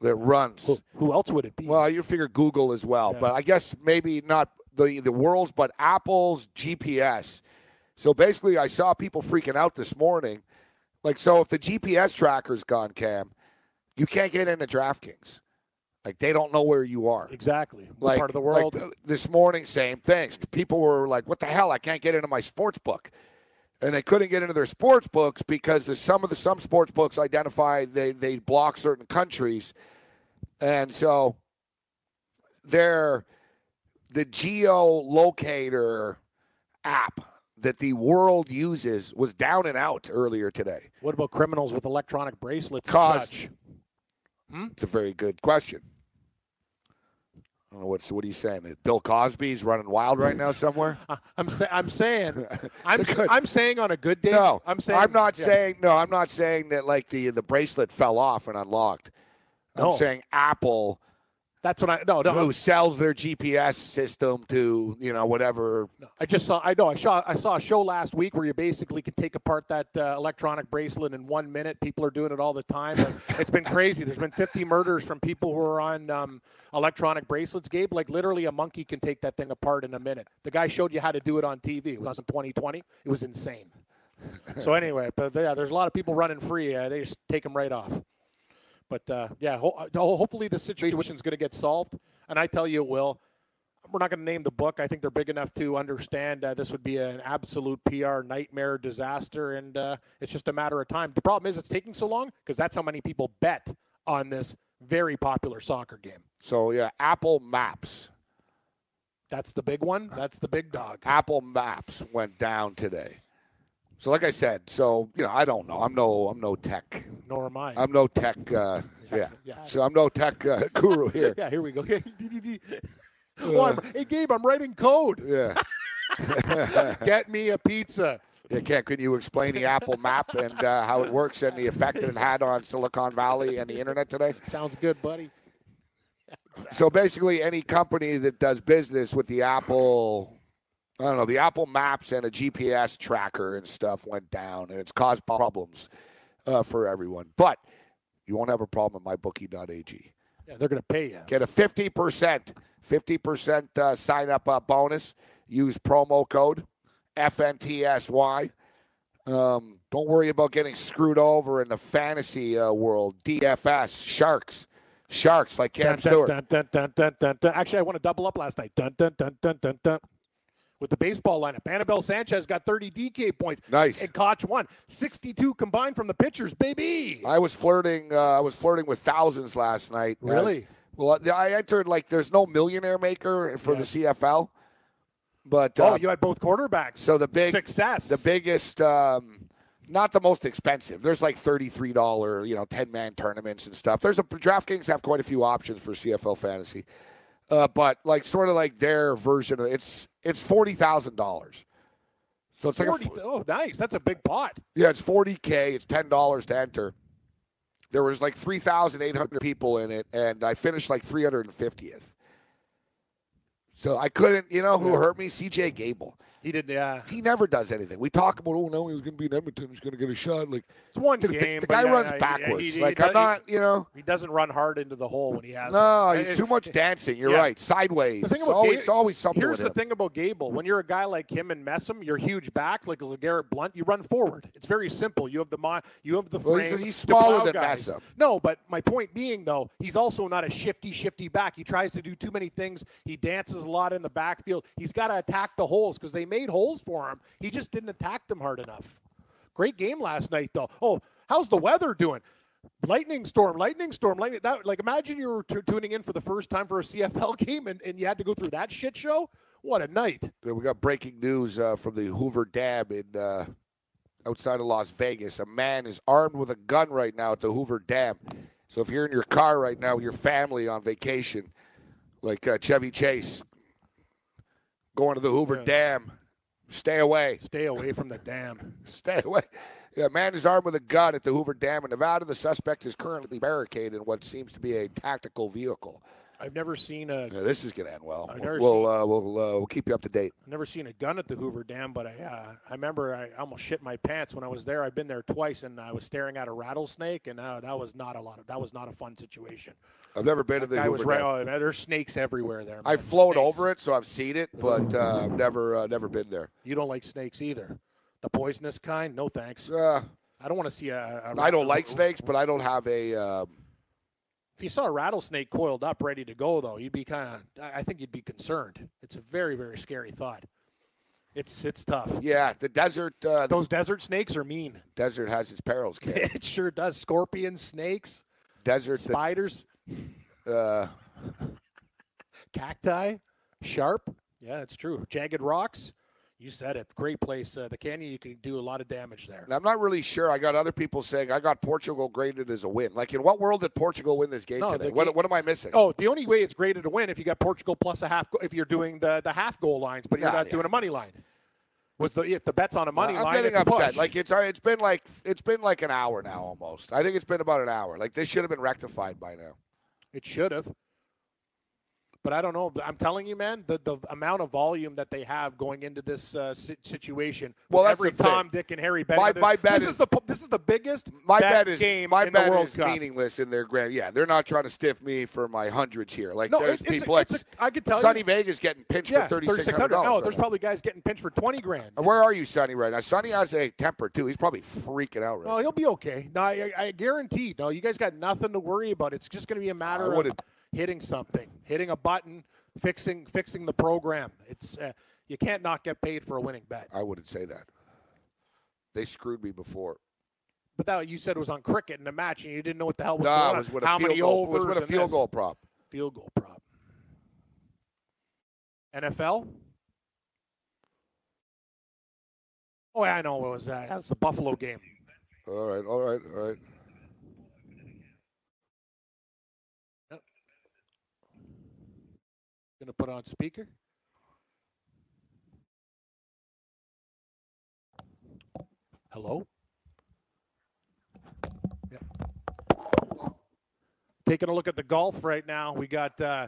that runs. Who, who, else would it be? Well, you figure Google as well, yeah. but I guess maybe not the the world's, but Apple's GPS. So basically, I saw people freaking out this morning. Like, so if the GPS tracker's gone, Cam, you can't get into DraftKings. Like they don't know where you are. Exactly. What like, part of the world. Like, uh, this morning, same things. People were like, "What the hell? I can't get into my sports book." And they couldn't get into their sports books because some of the some sports books identify they they block certain countries, and so they're the geolocator app that the world uses was down and out earlier today. What about criminals with electronic bracelets Cause, Hmm? It's a very good question. I don't know what's what are you saying? Bill Cosby's running wild right now somewhere? I'm I'm saying I'm I'm saying on a good day. No, I'm saying I'm not yeah. saying no. I'm not saying that like the the bracelet fell off and unlocked. I'm No. saying Apple That's what I no no. who sells their GPS system to you know whatever. I just saw. I know. I saw. I saw a show last week where you basically can take apart that uh, electronic bracelet in one minute. People are doing it all the time. it's been crazy. There's been 50 murders from people who are on um, electronic bracelets. Gabe, like literally, a monkey can take that thing apart in a minute. The guy showed you how to do it on TV. It was in 2020. It was insane. so anyway, but yeah, there's a lot of people running free. Uh, they just take them right off. But uh, yeah, ho- hopefully the situation is going to get solved, and I tell you it will. We're not going to name the book. I think they're big enough to understand uh, this would be an absolute PR nightmare disaster, and uh, it's just a matter of time. The problem is it's taking so long because that's how many people bet on this very popular soccer game. So yeah, Apple Maps. That's the big one. That's the big dog. Apple Maps went down today. So like I said, so you know, I don't know. I'm no, I'm no tech. Nor am I. I'm no tech. Uh, yeah. yeah. So I'm no tech uh, guru here. yeah. Here we go. oh, I'm, hey Gabe, I'm writing code. Yeah. Get me a pizza. Yeah, Ken, can you explain the Apple Map and uh, how it works and the effect it had on Silicon Valley and the internet today? Sounds good, buddy. Exactly. So basically, any company that does business with the Apple I don't know, the Apple Maps and a GPS tracker and stuff went down, and it's caused problems uh, for everyone. But you won't have a problem at mybookie.ag. Yeah, they're going to pay you. Get a 50%, 50% uh, sign up uh, bonus. Use promo code FNTSY. Um, don't worry about getting screwed over in the fantasy uh, world. DFS, Sharks. Sharks like Cam Dun, Stewart. dun, dun. Actually, I want to double up last night. Dun, dun, dun, dun, dun, dun. With the baseball lineup, Anibal Sanchez got 30 DK points. Nice. And Koch won 62 combined from the pitchers, baby. I was flirting. Uh, I was flirting with thousands last night. Really? As- well, I entered like there's no millionaire maker for the CFL, but uh, oh, you had both quarterbacks. so the big success. the biggest, um, not the most expensive. There's like thirty three dollar, you know, ten man tournaments and stuff. There's a DraftKings have quite a few options for CFL fantasy, uh, but like sort of like their version of it's it's forty thousand dollars. So it's like a 40, oh, nice. That's a big pot. yeah, it's 40K. It's $10 to enter. There was like 3,800 people in it, and I finished like 350th. So I couldn't, you know who hurt me? CJ Gable. He did. Yeah, He never does anything. We talk about, oh, no, he was going to be in Edmonton. He's going to get a shot. Like, it's one the, the- game. the but guy yeah, runs yeah, backwards. he- he like, does- I'm not, you know. He doesn't run hard into the hole when he has. No, it. he's too much dancing. You're Yeah. right. Sideways. The thing It's about always, Ga- always something Here's the him. thing about Gable. When you're a guy like him and Messam, you're huge back like a LeGarrette Blunt. You run forward. It's very simple. You have the mo- you have the Well, frame. he's- he's smaller than guys. Messam. No, but my point being though, he's also not a shifty, shifty back. He tries to do too many things. He dances a lot in the backfield. He's got to attack the holes because they made holes for him. He just didn't attack them hard enough. Great game last night though. Oh, how's the weather doing? Lightning storm, lightning storm, lightning. That like imagine you were t- tuning in for the first time for a CFL game and, and you had to go through that shit show. What a night! Yeah, We got breaking news uh, from the Hoover Dam in uh, outside of Las Vegas. A man is armed with a gun right now at the Hoover Dam. So if you're in your car right now with your family on vacation, like uh, Chevy Chase, going to the Hoover Yeah. Dam, stay away. Stay away from the dam. Stay away. A man is armed with a gun at the Hoover Dam in Nevada. The suspect is currently barricaded in what seems to be a tactical vehicle. I've never seen a Yeah, this is going to end well. I've We'll never we'll, uh, we'll, uh, we'll keep you up to date. I've never seen a gun at the Hoover Dam, but I uh, I remember I almost shit my pants when I was there. I've been there twice, and I was staring at a rattlesnake, and uh, that was not a lot of that was not a fun situation. I've never been to the Hoover was Dam. Oh, man, there's snakes everywhere there. I've flown Snakes. over it, so I've seen it, but uh, I've never uh, never been there. You don't like snakes either. The poisonous kind? No thanks. Uh, I don't want to see a. a I don't like snakes, but I don't have a. Um, If you saw a rattlesnake coiled up, ready to go, though, you'd be kind of. I think you'd be concerned. It's a very, very scary thought. It's it's tough. yeah, the desert. Uh, Those desert snakes are mean. desert has its perils. Ken. it sure does. Scorpions, snakes, desert. The, spiders, uh, cacti, sharp. Yeah, it's true. Jagged rocks. You said it. Great place. Uh, the canyon, you can do a lot of damage there. I'm not really sure. I got other people saying I got Portugal graded as a win. Like, in what world did Portugal win this game No, today? the What, what am I missing? Oh, the only way it's graded to win if you got Portugal plus a half. If you're doing the the half goal lines, but you're Yeah, not yeah. doing a money line. Was the if the bet's on a money line, I'm line? getting it's a upset. push. Like it's it's been like it's been like an hour now almost. I think it's been about an hour. Like this should have been rectified by now. It should have. But I don't know. I'm telling you, man, the, the amount of volume that they have going into this uh, situation. Well, that's every the thing. Tom, Dick, and Harry bet. My- this, my bet this is- the this is the biggest My bet, is game my in bet the World is Cup. meaningless in their grand. Yeah, they're not trying to stiff me for my hundreds here. Like No, there's it- it's people. it's a- I could tell you- Sonny Vegas getting pinched Yeah, for thirty six hundred 3600. No, dollars. there's probably guys getting pinched for 20 grand. Where are you, Sonny? Right now, Sonny has a temper too. He's probably freaking out right. No, he'll be okay. No, I, I guarantee. No, you guys got nothing to worry about. It's just going to be a matter I of hitting something, hitting a button, fixing fixing the program. It's uh, you can't not get paid for a winning bet. I wouldn't say that. They screwed me before. But that you said it was on cricket in a match, and you didn't know what the hell was No, going on. was with a How field many goal. It overs? was with a field this. goal prop. Field goal prop. NFL. Oh, yeah, I know. What was that? That's the Buffalo game. All right, all right, all right. Gonna put on speaker. Hello. Yeah. Taking a look at the golf right now. We got uh,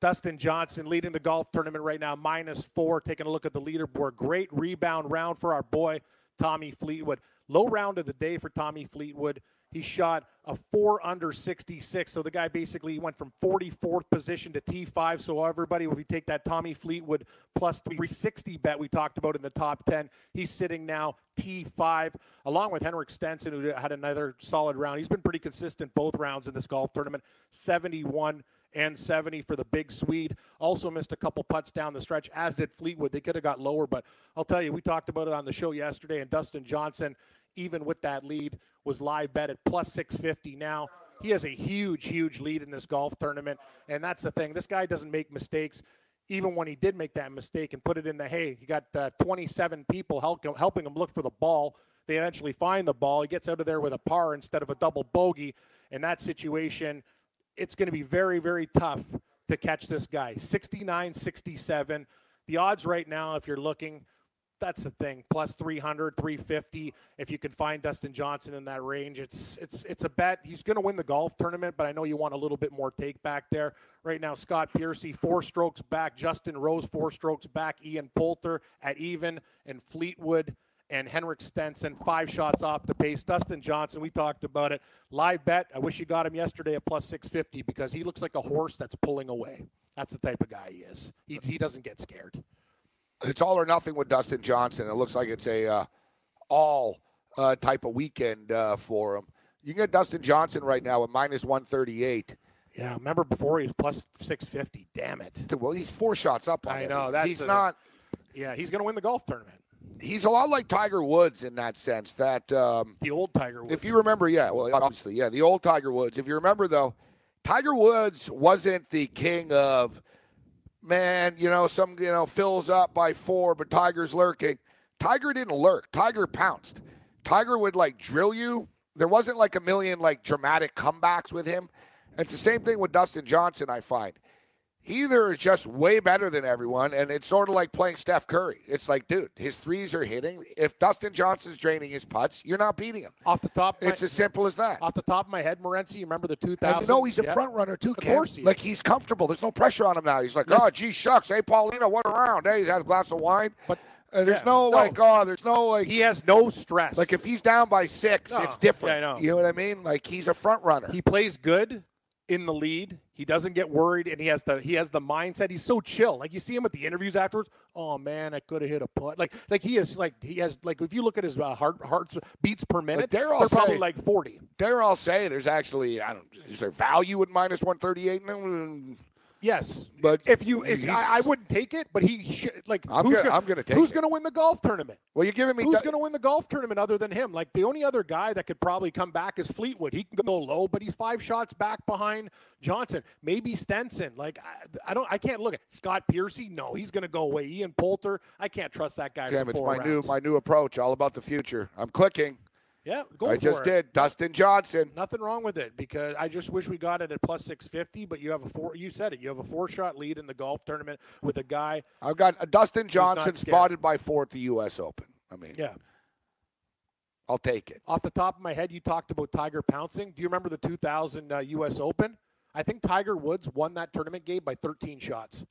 Dustin Johnson leading the golf tournament right now, minus four. Taking a look at the leaderboard. Great rebound round for our boy, Tommy Fleetwood. Low round of the day for Tommy Fleetwood. He shot a four under 66. So the guy basically went from 44th position to T5. So everybody, if we take that Tommy Fleetwood plus 360 bet we talked about in the top 10, he's sitting now T5, along with Henrik Stenson, who had another solid round. He's been pretty consistent both rounds in this golf tournament. 71 and 70 for the big Swede. Also missed a couple putts down the stretch, as did Fleetwood. They could have got lower, but I'll tell you, we talked about it on the show yesterday, and Dustin Johnson even with that lead, was live bet at plus 650 now. He has a huge, huge lead in this golf tournament. And that's the thing. This guy doesn't make mistakes. Even when he did make that mistake and put it in the hay, he got uh, 27 people help, helping him look for the ball. They eventually find the ball. He gets out of there with a par instead of a double bogey. In that situation, it's going to be very, very tough to catch this guy. 69 67. The odds right now, if you're looking, that's the thing. Plus 300, 350. If you can find Dustin Johnson in that range, it's it's it's a bet. He's going to win the golf tournament, but I know you want a little bit more take back there. Right now, Scott Piercy four strokes back, Justin Rose four strokes back, Ian Poulter at even, and Fleetwood and Henrik Stenson five shots off the pace. Dustin Johnson, we talked about it. Live bet. I wish you got him yesterday at plus 650 because he looks like a horse that's pulling away. That's the type of guy he is. He, he doesn't get scared it's all or nothing with Dustin Johnson. It looks like it's a uh, all uh, type of weekend uh, for him. You can get Dustin Johnson right now at minus 138. Yeah, remember before he was plus 650. Damn it. Well, he's four shots up. I know. That's he's a, not. Yeah, he's going to win the golf tournament. He's a lot like Tiger Woods in that sense. That um, the old Tiger Woods. If you remember, yeah, well, obviously, yeah, the old Tiger Woods. If you remember, though, Tiger Woods wasn't the king of man, you know, some, you know, fills up by four, but Tiger's lurking. Tiger didn't lurk. Tiger pounced. Tiger would like drill you. There wasn't like a million like dramatic comebacks with him. It's the same thing with Dustin Johnson, I find either is just way better than everyone, and it's sort of like playing Steph Curry. It's like, dude, his threes are hitting. If Dustin Johnson's draining his putts, you're not beating him. Off the top, it's my, as simple as that. Off the top of my head, Morency, you remember the 2000? No, he's a front runner too. Of Ken. course, he like he's comfortable. There's no pressure on him now. He's like, oh, gee, shucks. Hey, Paulina, what around? Hey, he has a glass of wine. But uh, there's yeah, no, no, like, oh, there's no like. He has no stress. Like if he's down by six, no. it's different. Yeah, I know. You know what I mean? Like he's a front runner. He plays good in the lead. He doesn't get worried, and he has the he has the mindset. He's so chill. Like you see him at the interviews afterwards. Oh man, I could have hit a putt. Like like he is like he has like if you look at his uh, heart hearts beats per minute, they're, they're say, probably like forty. Dare I'll say there's actually I don't is there value at minus one thirty eight? Yes, but if you, if I, I, wouldn't take it, but he should like. I'm who's gonna, I'm gonna take. Who's it. gonna win the golf tournament? Well, you're giving me. Who's gonna win the golf tournament other than him? Like the only other guy that could probably come back is Fleetwood. He can go low, but he's five shots back behind Johnson. Maybe Stenson. Like I, I don't, I can't look at Scott Piercy. No, he's gonna go away. Ian Poulter. I can't trust that guy. Damn, it's my rounds. new my new approach. All about the future. I'm clicking. Yeah, go I just it. did. Dustin Johnson. Nothing wrong with it because I just wish we got it at plus six fifty. But you have a four. You said it. You have a four shot lead in the golf tournament with a guy. I've got a Dustin Johnson spotted by four at the U.S. Open. I mean, yeah. I'll take it. Off the top of my head, you talked about Tiger pouncing. Do you remember the 2000 uh, U.S. Open? I think Tiger Woods won that tournament game by 13 shots.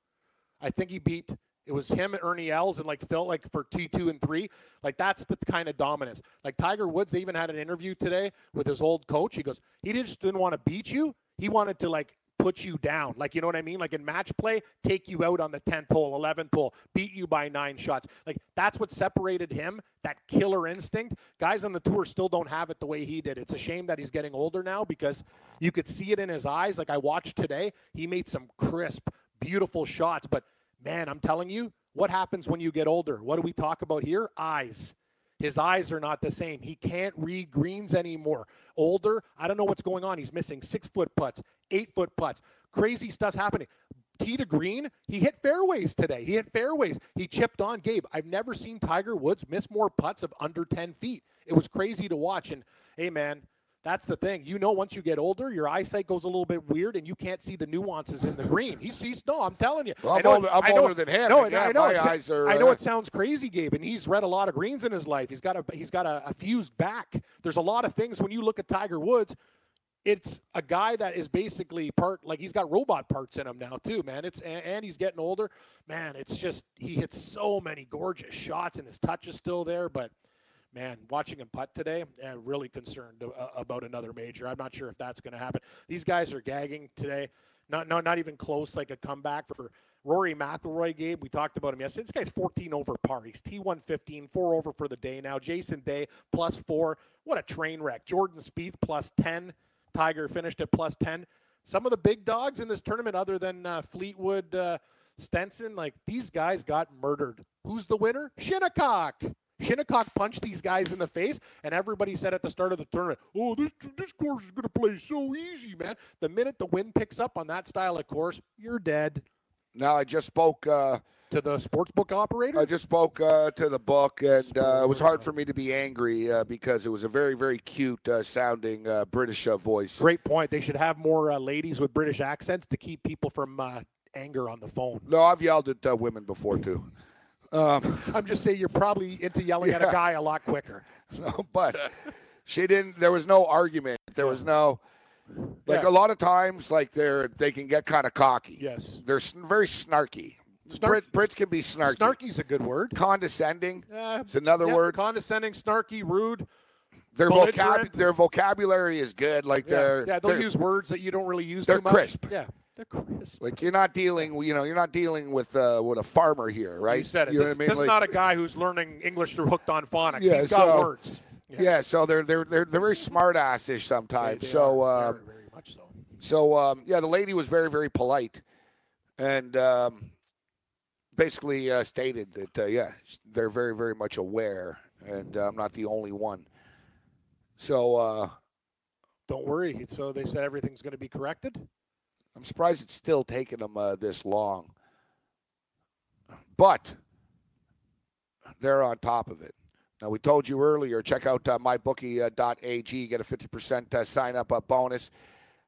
I think he beat it was him and Ernie Els and like Phil like for T two and three. Like that's the kind of dominance. Like Tiger Woods, they even had an interview today with his old coach. He goes, he just didn't want to beat you. He wanted to like put you down. Like, you know what I mean? Like in match play, take you out on the 10th hole, 11th hole, beat you by nine shots. Like, that's what separated him, that killer instinct. Guys on the tour still don't have it the way he did. It's a shame that he's getting older now because you could see it in his eyes. Like, I watched today, he made some crisp, beautiful shots, but Man, I'm telling you, what happens when you get older? What do we talk about here? Eyes. His eyes are not the same. He can't read greens anymore. Older, I don't know what's going on. He's missing six foot putts, eight foot putts. Crazy stuff's happening. Tee to green, he hit fairways today. He hit fairways. He chipped on Gabe. I've never seen Tiger Woods miss more putts of under 10 feet. It was crazy to watch. And hey, man, that's the thing. You know, once you get older, your eyesight goes a little bit weird, and you can't see the nuances in the green. He's, he's no, I'm telling you. Well, I'm, know, older, I'm know, older, than him. No, I know. My eyes are, I know uh, it sounds crazy, Gabe, and he's read a lot of greens in his life. He's got a he's got a, a fused back. There's a lot of things when you look at Tiger Woods. it's a guy that is basically part like he's got robot parts in him now too, man. It's and, and he's getting older, man. It's just he hits so many gorgeous shots and his touch is still there, but man, watching him putt today, I'm really concerned about another major. I'm not sure if that's going to happen. These guys are gagging today. Not, not, not even close, like a comeback for Rory McIlroy, Gabe. We talked about him yesterday. This guy's 14 over par. He's T115, four over for the day now. Jason Day plus four. What a train wreck. Jordan Spieth plus 10. Tiger finished at plus 10. Some of the big dogs in this tournament, other than uh, Fleetwood, uh, Stenson, like these guys got murdered. Who's the winner? Shinnecock. Shinnecock punched these guys in the face, and everybody said at the start of the tournament, "Oh, this this course is going to play so easy, man." The minute the wind picks up on that style of course, you're dead. Now I just spoke uh, to the sportsbook operator. I just spoke uh, to the book, and uh, it was hard for me to be angry uh, because it was a very, very cute uh, sounding uh, British voice. Great point. They should have more ladies with British accents to keep people from anger on the phone. No, I've yelled at women before too. Um, I'm just saying you're probably into yelling yeah. at a guy a lot quicker. No, but she didn't. There was no argument. There was no. Like yeah. a lot of times, like they're they can get kind of cocky. Yes, they're very snarky. Brit, Brits can be snarky. Snarky's a good word. Condescending. Uh, it's another yeah, word. Condescending, snarky, rude. Their vocab- their vocabulary is good. Like yeah. they're yeah, they'll they're, use words that you don't really use. They're crisp. Yeah, they're crisp. Like you're not dealing, you know, you're not dealing with uh, with a farmer here, right? You said it. You this, I mean? this like, is not a guy who's learning English through hooked on phonics. Yeah, He's got so, words. Yeah. yeah. so they're they're they're they're very smart assish sometimes. They, they so uh, very, very much so. So um, yeah, the lady was very very polite, and um, basically uh, stated that uh, yeah, they're very very much aware, and uh, I'm not the only one. So uh, don't worry. So they said everything's going to be corrected. I'm surprised it's still taking them uh, this long, but they're on top of it. Now we told you earlier. Check out uh, mybookie.ag. Get a 50% uh, sign up bonus.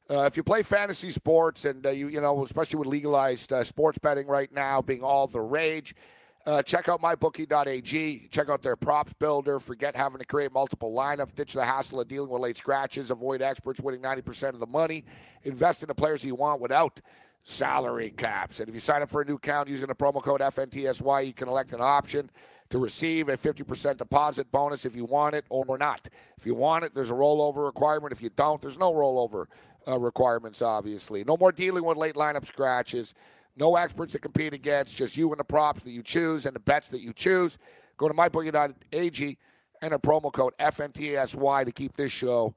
Uh, if you play fantasy sports and uh, you you know especially with legalized uh, sports betting right now being all the rage uh, check out mybookie.ag check out their props builder forget having to create multiple lineups ditch the hassle of dealing with late scratches avoid experts winning 90% of the money invest in the players you want without salary caps and if you sign up for a new account using the promo code fntsy you can elect an option to receive a 50% deposit bonus if you want it or not. If you want it, there's a rollover requirement. If you don't, there's no rollover uh, requirements, obviously. No more dealing with late lineup scratches. No experts to compete against, just you and the props that you choose and the bets that you choose. Go to mybookie.ag and a promo code FNTSY to keep this show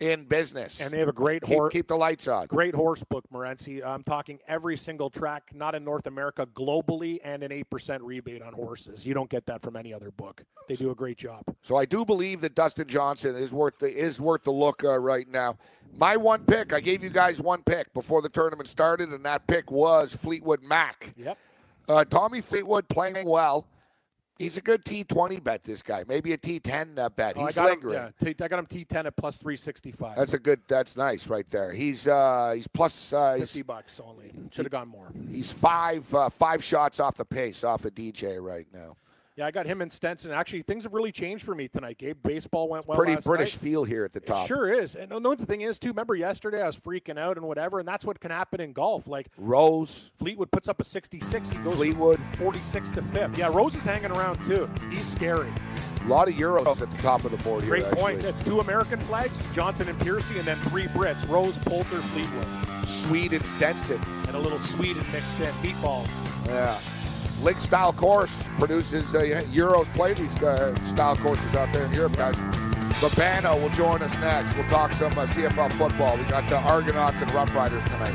in business. And they have a great horse. Keep, keep, the lights on. Great horse book, Morency. I'm talking every single track, not in North America, globally, and an 8% rebate on horses. You don't get that from any other book. They do a great job. So I do believe that Dustin Johnson is worth the, is worth the look uh, right now. My one pick, I gave you guys one pick before the tournament started, and that pick was Fleetwood Mac. Yep. Uh, Tommy Fleetwood playing well. He's a good T20 bet, this guy. Maybe a T10 uh, bet. Oh, He's I got lingering. Him, yeah, T- I got him T10 at plus 365. That's a good, that's nice right there. He's uh, he's plus uh, 50 bucks only. Should have gone more. He's five uh, five shots off the pace off of DJ right now. Yeah, I got him and Stenson. Actually, things have really changed for me tonight, Gabe. Baseball went well. Pretty British night. feel here at the top. It sure is. And the thing is, too, remember yesterday I was freaking out and whatever, and that's what can happen in golf. Like Rose. Fleetwood puts up a 66. He goes Fleetwood. 46 to 5th. Yeah, Rose is hanging around, too. He's scary. A lot of Euros at the top of the board Great here. Great point. It's two American flags, Johnson and Piercy, and then three Brits Rose, Poulter, Fleetwood. Swede and Stenson. And a little Sweden mixed in. Meatballs. Yeah. Link style course produces Euros play these uh, style courses out there in Europe, guys. Babano will join us next. We'll talk some uh, CFL football. We got the Argonauts and Rough Riders tonight.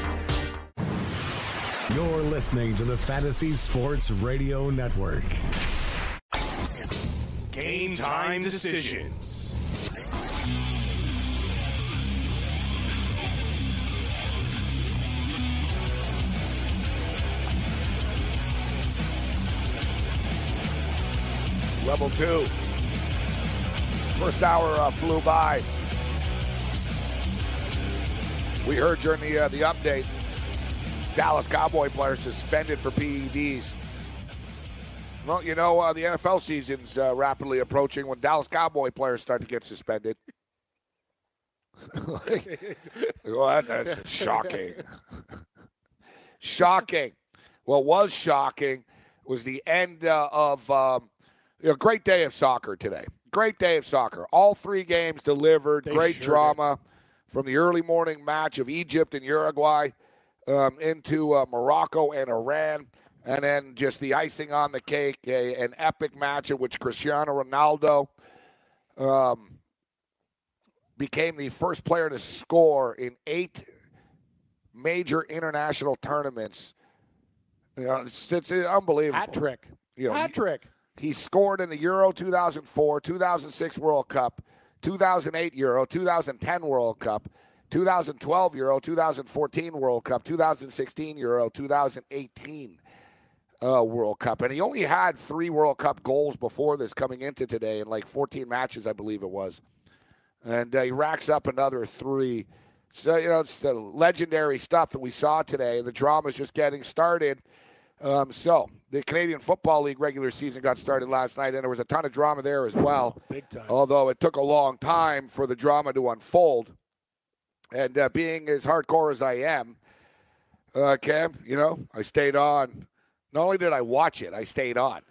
listening to the Fantasy Sports Radio Network. Game time decisions. Level two. First hour uh, flew by. We heard during the uh, the update Dallas Cowboy player suspended for PEDs. Well, you know uh, the NFL season's uh, rapidly approaching when Dallas Cowboy players start to get suspended. well, that's shocking. shocking. What was shocking was the end uh, of um, you know, great day of soccer today. Great day of soccer. All three games delivered. They great sure drama from the early morning match of Egypt and Uruguay um, into uh, Morocco and Iran. And then just the icing on the cake, a, an epic match in which Cristiano Ronaldo um, became the first player to score in eight major international tournaments. You know, it's, it's unbelievable. Hat trick. You know, Hat trick. he scored in the Euro 2004, 2006 World Cup, 2008 Euro, 2010 World Cup, 2012 Euro, 2014 World Cup, 2016 Euro, 2018 uh, World Cup. And he only had three World Cup goals before this coming into today in like 14 matches, I believe it was. And uh, he racks up another three. So, you know, it's the legendary stuff that we saw today. The drama's just getting started. Um, so, the Canadian Football League regular season got started last night, and there was a ton of drama there as well. Big time. Although it took a long time for the drama to unfold. And uh, being as hardcore as I am, uh, Cam, you know, I stayed on. Not only did I watch it, I stayed on.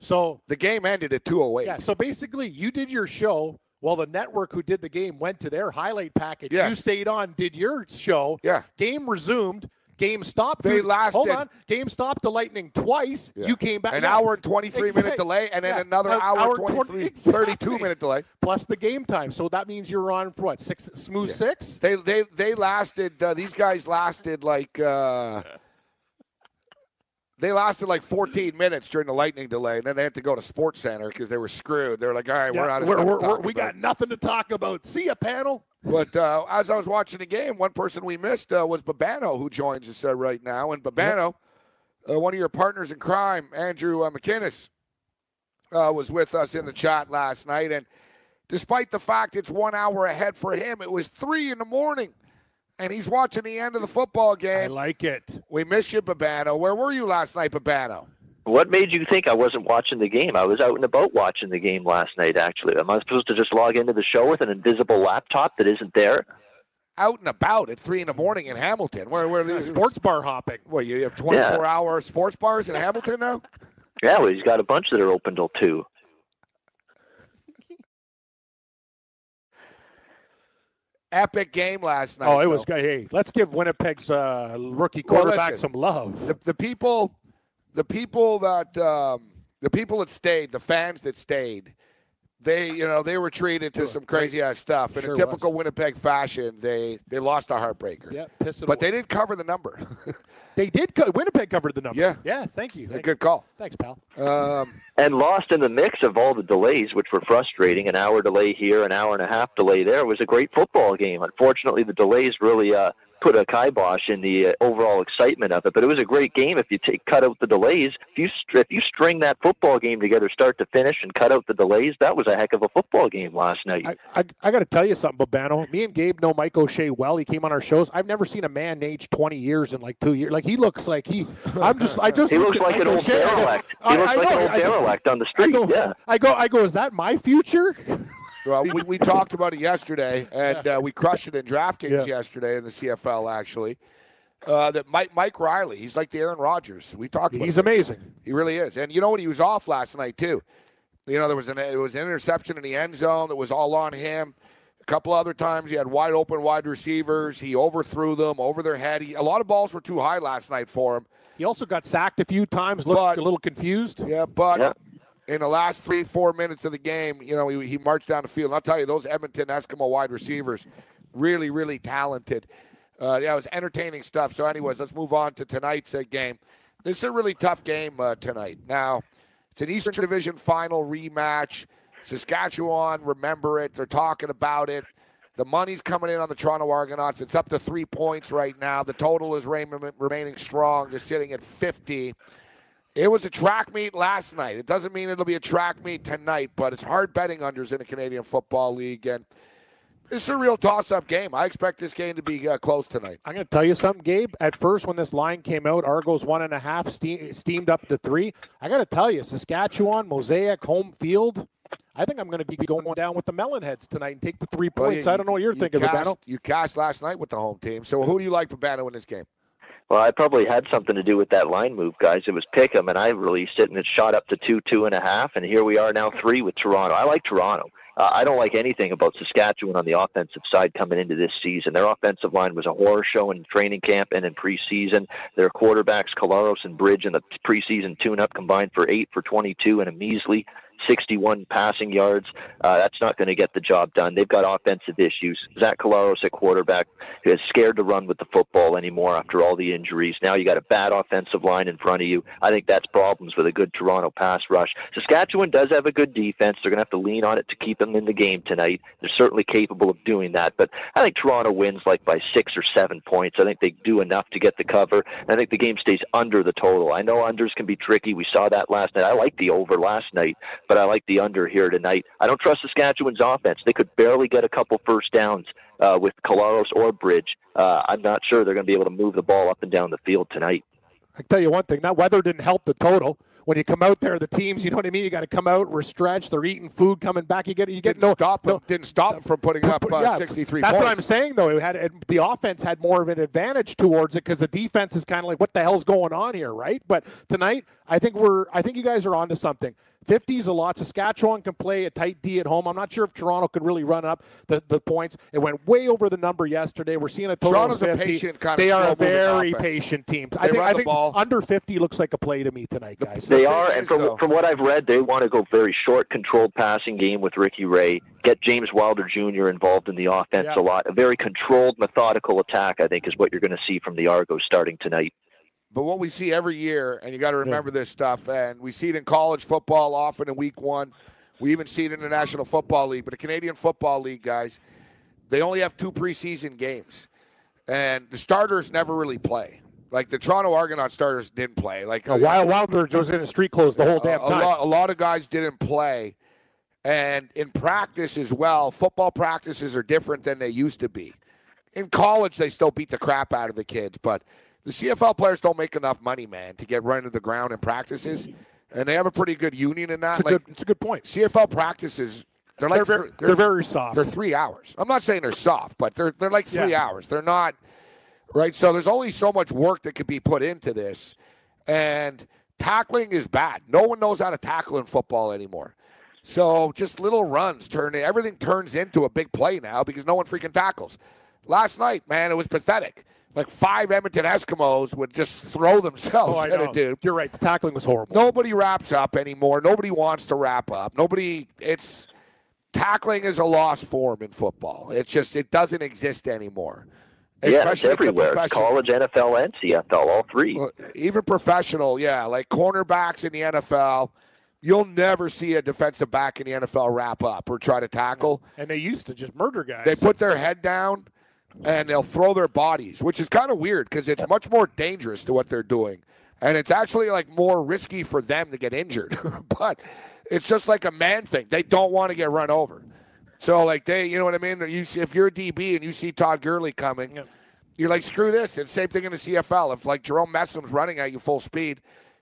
So The game ended at 208. yeah, so basically you did your show while the network who did the game went to their highlight package. Yes. You stayed on, did your show. Yeah. Game resumed. Game stopped. They Dude, Hold on. Game stopped the lightning twice. Yeah. You came back. An yeah. hour and 23 minute delay, and then yeah. another An hour, hour 23, 20 32 minute delay. plus the game time. So that means you're on for what six smooth six. They they they lasted. Uh, these guys lasted like. Uh, they lasted like 14 minutes during the lightning delay, and then they had to go to Sports Center because they were screwed. They were like, "All right, we're out of we're- stuff we're- we about." got nothing to talk about. See ya, panel. But uh, as I was watching the game, one person we missed uh, was Babano, who joins us uh, right now. And Babano, uh, one of your partners in crime, Andrew uh, McInnes, uh, was with us in the chat last night. And despite the fact it's one hour ahead for him, it was three in the morning. And he's watching the end of the football game. I like it. We miss you, Babano. Where were you last night, Babano? What made you think I wasn't watching the game? I was out and about watching the game last night, actually. Am I supposed to just log into the show with an invisible laptop that isn't there? Out and about at three in the morning in Hamilton. Where, where the Sports bar hopping. Well, you have 24 hour sports bars in Hamilton now? Yeah, well, he's got a bunch that are open till 2. Epic game last night. Oh, it was good. Hey, let's give Winnipeg's uh, rookie Well, quarterback listen, some love. the, the people the people that um, the people that stayed the fans that stayed they you know they were treated to some crazy ass stuff in Sure a typical winnipeg fashion they they lost a heartbreaker yeah, piss it but away. they didn't cover the number They did. Co- Winnipeg covered the number. Yeah. Yeah. Thank you. Thank good call. Thanks, pal. um, And lost in the mix of all the delays, which were frustrating. An hour delay here, an hour and a half delay there. It was a great football game. Unfortunately, the delays really uh, put a kibosh in the uh, overall excitement of it. But it was a great game if you take cut out the delays. If you str- if you string that football game together, start to finish, and cut out the delays, that was a heck of a football game last night. I, I, I got to tell you something, Babano. Me and Gabe know Mike O'Shea well. He came on our shows. I've never seen a man aged 20 years in like two years. Like he looks like he. I'm just. I just. He look looks like an old. I derelict. He looks I like know, an old derelict on the I street. go. yeah. I go. I go. Is that my future? well, we, we talked about it yesterday and uh, we crushed it in DraftKings Yeah. yesterday in the cfl actually uh, that Mike, Mike Reilly, he's like the Aaron Rodgers. We talked about He's it. amazing. He really is. And you know what? He was off last night too. You know, there was an it was an interception in the end zone that was all on him. A couple other times he had wide open wide receivers. He overthrew them over their head. He, a lot of balls were too high last night for him. He also got sacked a few times. Looked But- a little confused. Yeah, but Yeah. In the last three, four minutes of the game, you know, he, he marched down the field. And I'll tell you, those Edmonton Eskimo wide receivers, really, really talented. Uh, yeah, it was entertaining stuff. So, anyways, let's move on to tonight's uh, game. This is a really tough game uh, tonight. Now, it's an Eastern Division final rematch. Saskatchewan, remember it. They're talking about it. The money's coming in on the Toronto Argonauts. It's up to three points right now. The total is remain, remaining strong, just sitting at 50. It was a track meet last night. It doesn't mean it'll be a track meet tonight, but it's hard betting unders in the Canadian Football League, and it's a real toss-up game. I expect this game to be uh, close tonight. I'm going to tell you something, Gabe. At first, when this line came out, Argos one and a half, steam, steamed up to three. I got to tell you, Saskatchewan, Mosaic, home field. I think I'm going to be going down with the Melonheads tonight and take the three Well, points. you- I don't know what you're you thinking, cashed, Babano. You cashed last night with the home team. So who do you like, Babano, in this game? Well, I probably had something to do with that line move, guys. It was Pick'em, and I released it, and it shot up to two, two and a half, and here we are now three with Toronto. I like Toronto. Uh, I don't like anything about Saskatchewan on the offensive side coming into this season. Their offensive line was a horror show in training camp and in preseason. Their quarterbacks, Collaros and Bridge, in the preseason tune-up combined for eight for 22 and a measly 61 passing yards. Uh, that's not going to get the job done. They've got offensive issues. Zach Collaros at quarterback is scared to run with the football anymore after all the injuries. Now you got a bad offensive line in front of you. I think that's problems with a good Toronto pass rush. Saskatchewan does have a good defense. They're going to have to lean on it to keep them in the game tonight. They're certainly capable of doing that. But I think Toronto wins like by six or seven points. I think they do enough to get the cover. And I think the game stays under the total. I know unders can be tricky. We saw that last night. I like the over last night, but I like the under here tonight. I don't trust Saskatchewan's offense. They could barely get a couple first downs uh, with Collaros or Bridge. Uh, I'm not sure they're going to be able to move the ball up and down the field tonight. I can tell you one thing: that weather didn't help the total. When you come out there, the teams, you know what I mean. You got to come out, we're stretched. They're eating food, coming back. You get, you get Didn't no stop them. no- Didn't stop them from putting up uh, yeah, 63 That's points. what I'm saying, though. It had it, the offense had more of an advantage towards it because the defense is kind of like, what the hell's going on here, right? But tonight, I think we're, I think you guys are onto something. 50's a lot. Saskatchewan can play a tight D at home. I'm not sure if Toronto could really run up the, the points. It went way over the number yesterday. We're seeing a total Toronto's of a 50. patient kind of They are a very offense. patient team. They I think, run I think ball. under 50 looks like a play to me tonight, guys. They thing are, and from though- from what I've read, they want to go very short, controlled passing game with Ricky Ray. Get James Wilder Jr. involved in the offense Yeah. a lot. A very controlled, methodical attack, I think, is what you're going to see from the Argos starting tonight. But what we see every year, and you got to remember this stuff, and we see it in college football often in week one. We even see it in the National Football League. But the Canadian Football League, guys, they only have two preseason games. And the starters never really play. Like the Toronto Argonaut starters didn't play. Like Uh, Wild Wilder was in the street clothes the whole damn a, a time. lot, a lot of guys didn't play. And in practice as well, football practices are different than they used to be. In college, they still beat the crap out of the kids, but the CFL players don't make enough money, man, to get run to the ground in practices. And they have a pretty good union in that. It's a, like good, it's a good point. CFL practices, they're like They're very- they're, they're very soft. They're three hours. I'm not saying they're soft, but they're they're like three Yeah. hours. They're not right. So there's only so much work that could be put into this, and tackling is bad. No one knows how to tackle in football anymore. So just little runs turn everything turns into a big play now because no one freaking tackles. Last night, man, it was pathetic. Like five Edmonton Eskimos would just throw themselves Oh, at know. a dude. You're right. The tackling was horrible. Nobody wraps up anymore. Nobody wants to wrap up. Nobody. It's tackling is a lost form in football. It's just it doesn't exist anymore. yeah, it's Especially at the everywhere. professional- College, NFL, and CFL, all three. even professional, yeah, like cornerbacks in the NFL. You'll never see a defensive back in the NFL wrap up or try to tackle. And they used to just murder guys. They put their head down and they'll throw their bodies, which is kind of weird because it's much more dangerous to what they're doing. And it's actually like more risky for them to get injured. but it's just like a man thing. They don't want to get run over. So like they, you know what I mean? You see, if you're a DB and you see Todd Gurley coming, you're like, screw this. And same thing in the CFL. If like Jerome Messam's running at you full speed,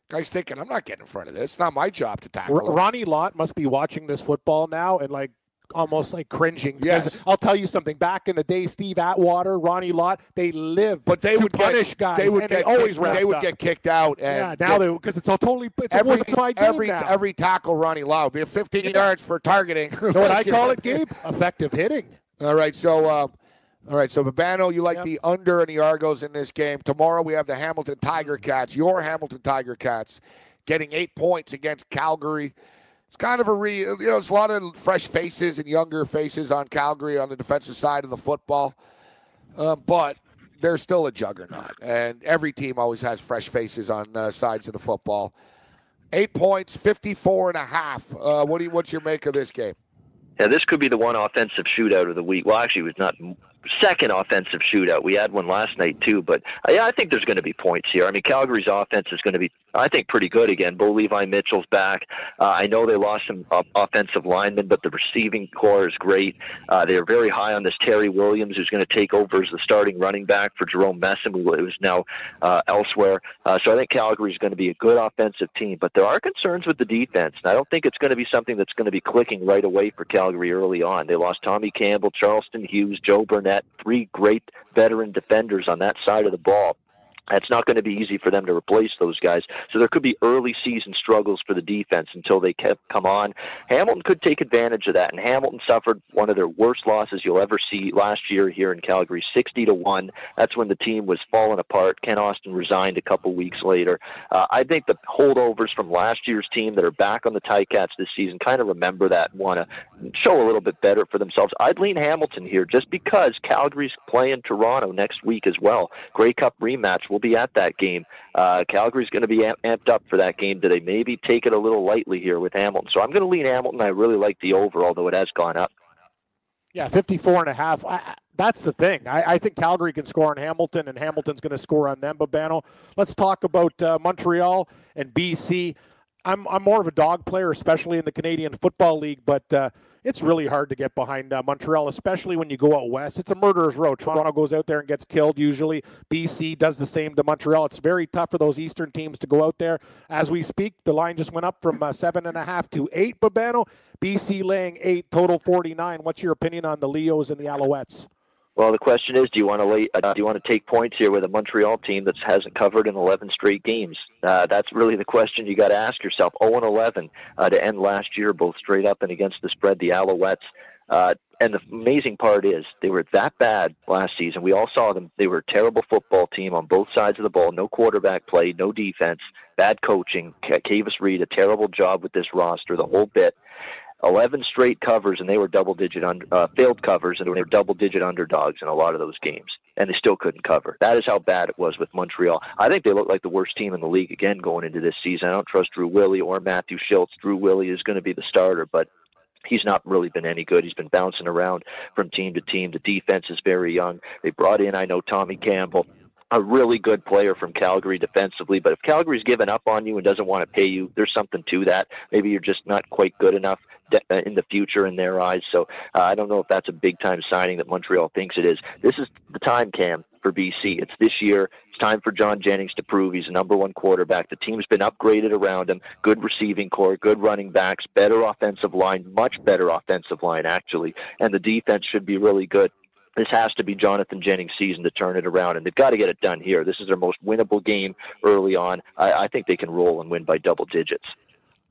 guy's thinking, I'm not getting in front of this. It's not my job to tackle. R- Ronnie Lott must be watching this football now and like almost like cringing. Yes. I'll tell you something. Back in the day, Steve Atwater, Ronnie Lott, they lived but they to would punish get, guys. They would get they always kicked, they would up. get kicked out. And yeah, now get- they because it's all totally it's every a fortified game every now. every tackle Ronnie Lott be 15 yards for targeting. you know what I call it, Gabe? Effective hitting. All right, so uh, all right, so Babano, you like Yep. the under and the Argos in this game. Tomorrow we have the Hamilton Tiger Cats, your Hamilton Tiger Cats, getting eight points against Calgary. It's kind of a re, you know, it's a lot of fresh faces and younger faces on Calgary on the defensive side of the football, um, but they're still a juggernaut, and every team always has fresh faces on uh, sides of the football. Eight points, 54 and a half. Uh, what do you, what's your make of this game? Yeah, this could be the one offensive shootout of the week. Well, actually, it was not second offensive shootout. We had one last night too, but yeah, I think there's going to be points here. I mean, Calgary's offense is going to be, I think, pretty good again. Bo Levi Mitchell's back. Uh, I know they lost some uh, offensive linemen, but the receiving core is great. Uh, they're very high on this Terry Williams, who's going to take over as the starting running back for Jerome Messam, who is now uh, elsewhere. Uh, so I think Calgary's going to be a good offensive team, but there are concerns with the defense, and I don't think it's going to be something that's going to be clicking right away for Calgary early on. They lost Tommy Campbell, Charleston Hughes, Joe Burnett, three great veteran defenders on that side of the ball. It's not going to be easy for them to replace those guys. So there could be early season struggles for the defense until they come on. Hamilton could take advantage of that, and Hamilton suffered one of their worst losses you'll ever see last year here in Calgary, 60 to one. That's when the team was falling apart. Kent Austin resigned a couple weeks later. Uh, I think the holdovers from last year's team that are back on the Ticats this season kind of remember that and want to show a little bit better for themselves. I'd lean Hamilton here just because Calgary's playing Toronto next week as well. Grey Cup rematch will be at that game. Uh, Calgary's going to be amped up for that game today. Maybe take it a little lightly here with Hamilton. So I'm going to lean Hamilton. I really like the over, although it has gone up. Yeah, 54 and a half. I, that's the thing. I, I, think Calgary can score on Hamilton, and Hamilton's going to score on them. Babano, let's talk about uh, Montreal and BC. I'm I'm more of a dog player, especially in the Canadian Football League, but uh, it's really hard to get behind uh, Montreal, especially when you go out west. It's a murderer's row. Toronto goes out there and gets killed usually. BC does the same to Montreal. It's very tough for those Eastern teams to go out there. As we speak, the line just went up from uh, seven and a half to eight. Babano, BC laying eight, total forty nine. What's your opinion on the Leos and the Alouettes? Well, the question is, do you want to lay, uh, do you want to take points here with a Montreal team that hasn't covered in 11 straight games? Uh, that's really the question you got to ask yourself. 0 and 11 uh, to end last year, both straight up and against the spread. The Alouettes. Uh, and the amazing part is they were that bad last season. We all saw them. They were a terrible football team on both sides of the ball. No quarterback play, no defense, bad coaching. Kavis Reed a terrible job with this roster, the whole bit. 11 straight covers, and they were double digit un- uh, failed covers, and they were double digit underdogs in a lot of those games, and they still couldn't cover. That is how bad it was with Montreal. I think they look like the worst team in the league again going into this season. I don't trust Drew Willy or Matthew Shiltz. Drew Willy is going to be the starter, but he's not really been any good. He's been bouncing around from team to team. The defense is very young. They brought in, I know, Tommy Campbell a really good player from Calgary defensively. But if Calgary's given up on you and doesn't want to pay you, there's something to that. Maybe you're just not quite good enough uh, in the future in their eyes. So uh, I don't know if that's a big time signing that Montreal thinks it is. This is the time, Cam, for BC. It's this year. It's time for John Jennings to prove he's number one quarterback. The team's been upgraded around him. Good receiving core, good running backs, better offensive line, much better offensive line actually, and the defense should be really good this has to be Jonathan Jennings' season to turn it around, and they've got to get it done here. This is their most winnable game early on. I, I think they can roll and win by double digits.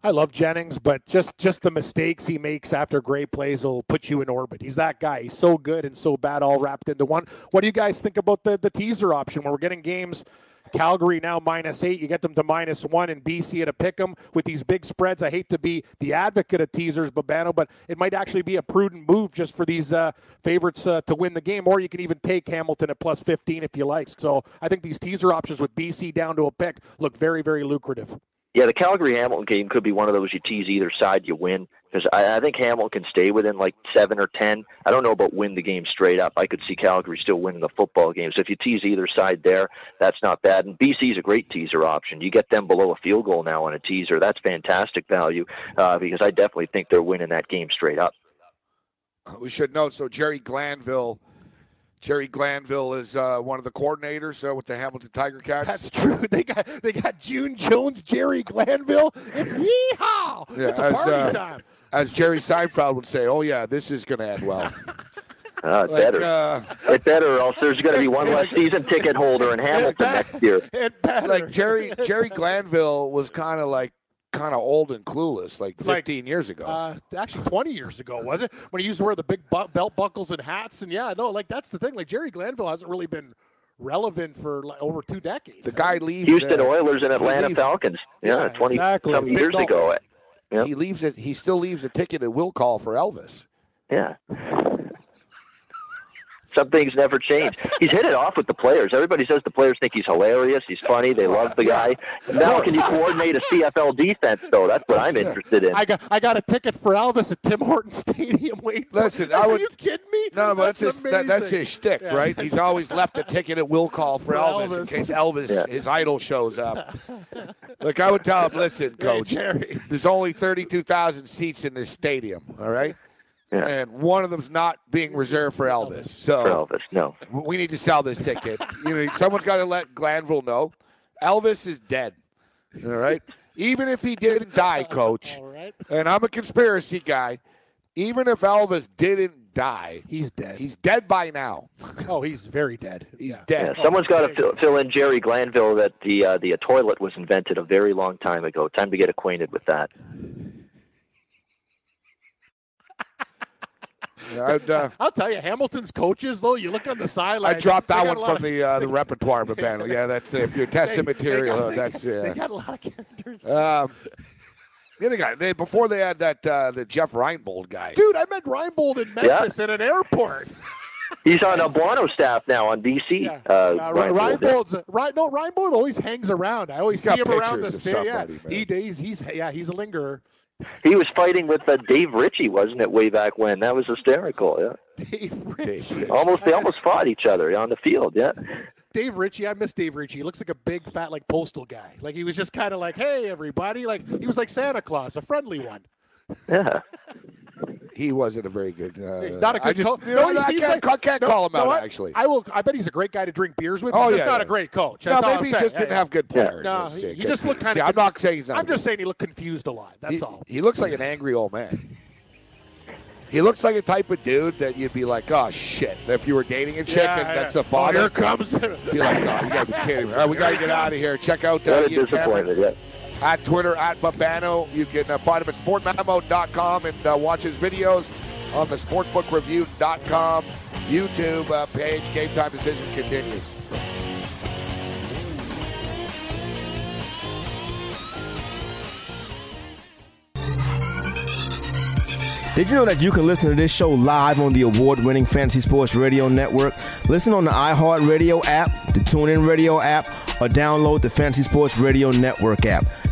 I love Jennings, but just just the mistakes he makes after great plays will put you in orbit. He's that guy. He's so good and so bad, all wrapped into one. What do you guys think about the the teaser option where we're getting games? Calgary now minus eight. You get them to minus one, and BC at a pick 'em with these big spreads. I hate to be the advocate of teasers, Babano, but it might actually be a prudent move just for these uh, favorites uh, to win the game. Or you can even take Hamilton at plus 15 if you like. So I think these teaser options with BC down to a pick look very, very lucrative. Yeah, the Calgary Hamilton game could be one of those you tease either side, you win. Because I, I think Hamilton can stay within like seven or ten. I don't know about win the game straight up. I could see Calgary still winning the football game. So if you tease either side there, that's not bad. And BC is a great teaser option. You get them below a field goal now on a teaser. That's fantastic value uh, because I definitely think they're winning that game straight up. We should note so Jerry Glanville Jerry Glanville is uh, one of the coordinators uh, with the Hamilton Tiger Cats. That's true. They got they got June Jones, Jerry Glanville. It's yeehaw! Yeah, it's a party uh, time. As Jerry Seinfeld would say, "Oh yeah, this is going to end well." Uh, it's like, better. Uh, it better, or else there's going to be one less season ticket holder in Hamilton next year. Like Jerry Jerry Glanville was kind of like kind of old and clueless, like 15 like, years ago. Uh, actually, 20 years ago, was it? When he used to wear the big bu- belt buckles and hats. And yeah, no, like that's the thing. Like Jerry Glanville hasn't really been relevant for like over two decades. The guy leaves Houston uh, Oilers and Atlanta leaves, Falcons. Yeah, yeah 20 exactly. some years ago. Yeah. He leaves it. He still leaves a ticket at will call for Elvis. Yeah. Some things never change. He's hit it off with the players. Everybody says the players think he's hilarious. He's funny. They love the guy. Now, can you coordinate a CFL defense though? That's what I'm interested in. I got I got a ticket for Elvis at Tim Hortons Stadium. Wait, for- Listen, I are would- you kidding me? No, but that's, his that, that's his shtick, Yeah. right? He's always left a ticket at will call for For Elvis, in Elvis. case Elvis, Yeah. his idol, shows up. Look, I would tell him, listen, Hey, coach, Jerry. there's only 32,000 seats in this stadium, all right? Yeah. And one of them's not being reserved for Elvis. So For Elvis, no. we need to sell this ticket. you know, someone's got to let Glanville know. Elvis is dead. All right. Even if he didn't die, coach, All right. and I'm a conspiracy guy, even if Elvis didn't die, He's dead. he's dead by now. oh, he's very dead. He's Yeah. dead. Yeah, someone's got to fill, fill in Jerry Glanville that the uh, the uh, toilet was invented a very long time ago. Time to get acquainted with that. I'd, uh, I'll tell you, Hamilton's coaches though. You look on the sideline. I dropped that one from of- the uh, the repertoire, but man, yeah, that's if you're testing they- they material, got- that's They yeah. got a lot of characters. Um, the other guy, they, before they had that uh, the Jeff Reinbold guy. Dude, I met Reinbold in Memphis at an airport. He's on a Buono staff now on BC. Yeah. Uh, Uh, Reinbold's right. No, Reinbold always hangs around. I always He's see got him around the pictures of city. Yeah, somebody, he, he's he's yeah he's a lingerer. He was fighting with uh, Dave Ritchie, wasn't it, way back when? That was hysterical. Yeah, Dave Ritchie. Ritchie. almost they almost fought each other on the field. Yeah, Dave Ritchie, I miss Dave Ritchie. He looks like a big, fat, like postal guy. Like he was just kind of like, "Hey, everybody!" Like he was like Santa Claus, a friendly one. yeah. He wasn't a very good. Uh, Not a good I just, coach. you know, he I seems can't, like- I can't no, call him know out what? actually. I will. I bet he's a great guy to drink beers with. Oh, He's just yeah, not yeah. a great coach. no, That's all maybe I'm he saying. just Yeah, didn't yeah. have good Yeah. players. No, That's he, it. he just looked kind of. I'm not saying he's not. I'm just saying he looked confused a lot. That's he, all. He looks like an angry old man. He looks like a type of dude that you'd be like, oh shit. If you were dating a chick Yeah, and that's yeah. a father, Oh, here comes. be like, oh, you gotta be kidding me. All right, we gotta get out of here. Check out uh, What a Ian Cameron. Yeah. At Twitter at Babano. You can uh, find him at sportmamo.com and uh, watch his videos on the sportsbookreview.com YouTube uh, page. Game time decision continues. Did you know that you can listen to this show live on the award winning Fantasy Sports Radio Network? Listen on the iHeartRadio app, the TuneIn Radio app, or download the Fantasy Sports Radio Network app.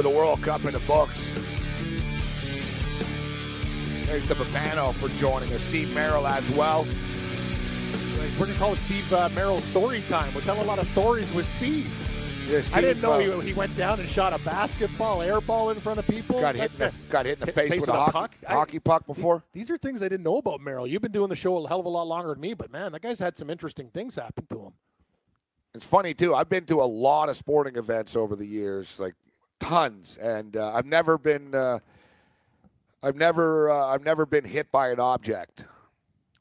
Of the World Cup in the books. There's the Babano for joining us. Steve Merrill as well. We're gonna call it Steve uh, Merrill's story time. We're telling a lot of stories with Steve. Yeah, I didn't know uh, he, he went down and shot a basketball, airball in front of people. got hit, in the, got hit in the Hit face, face with a hockey, puck? Hockey puck before. These are things I didn't know about Merrill. You've been doing the show a hell of a lot longer than me, but man, that guy's had some interesting things happen to him. It's funny too. I've been to a lot of sporting events over the years, like tons, and uh, I've never been. Uh, I've never. Uh, I've never been hit by an object,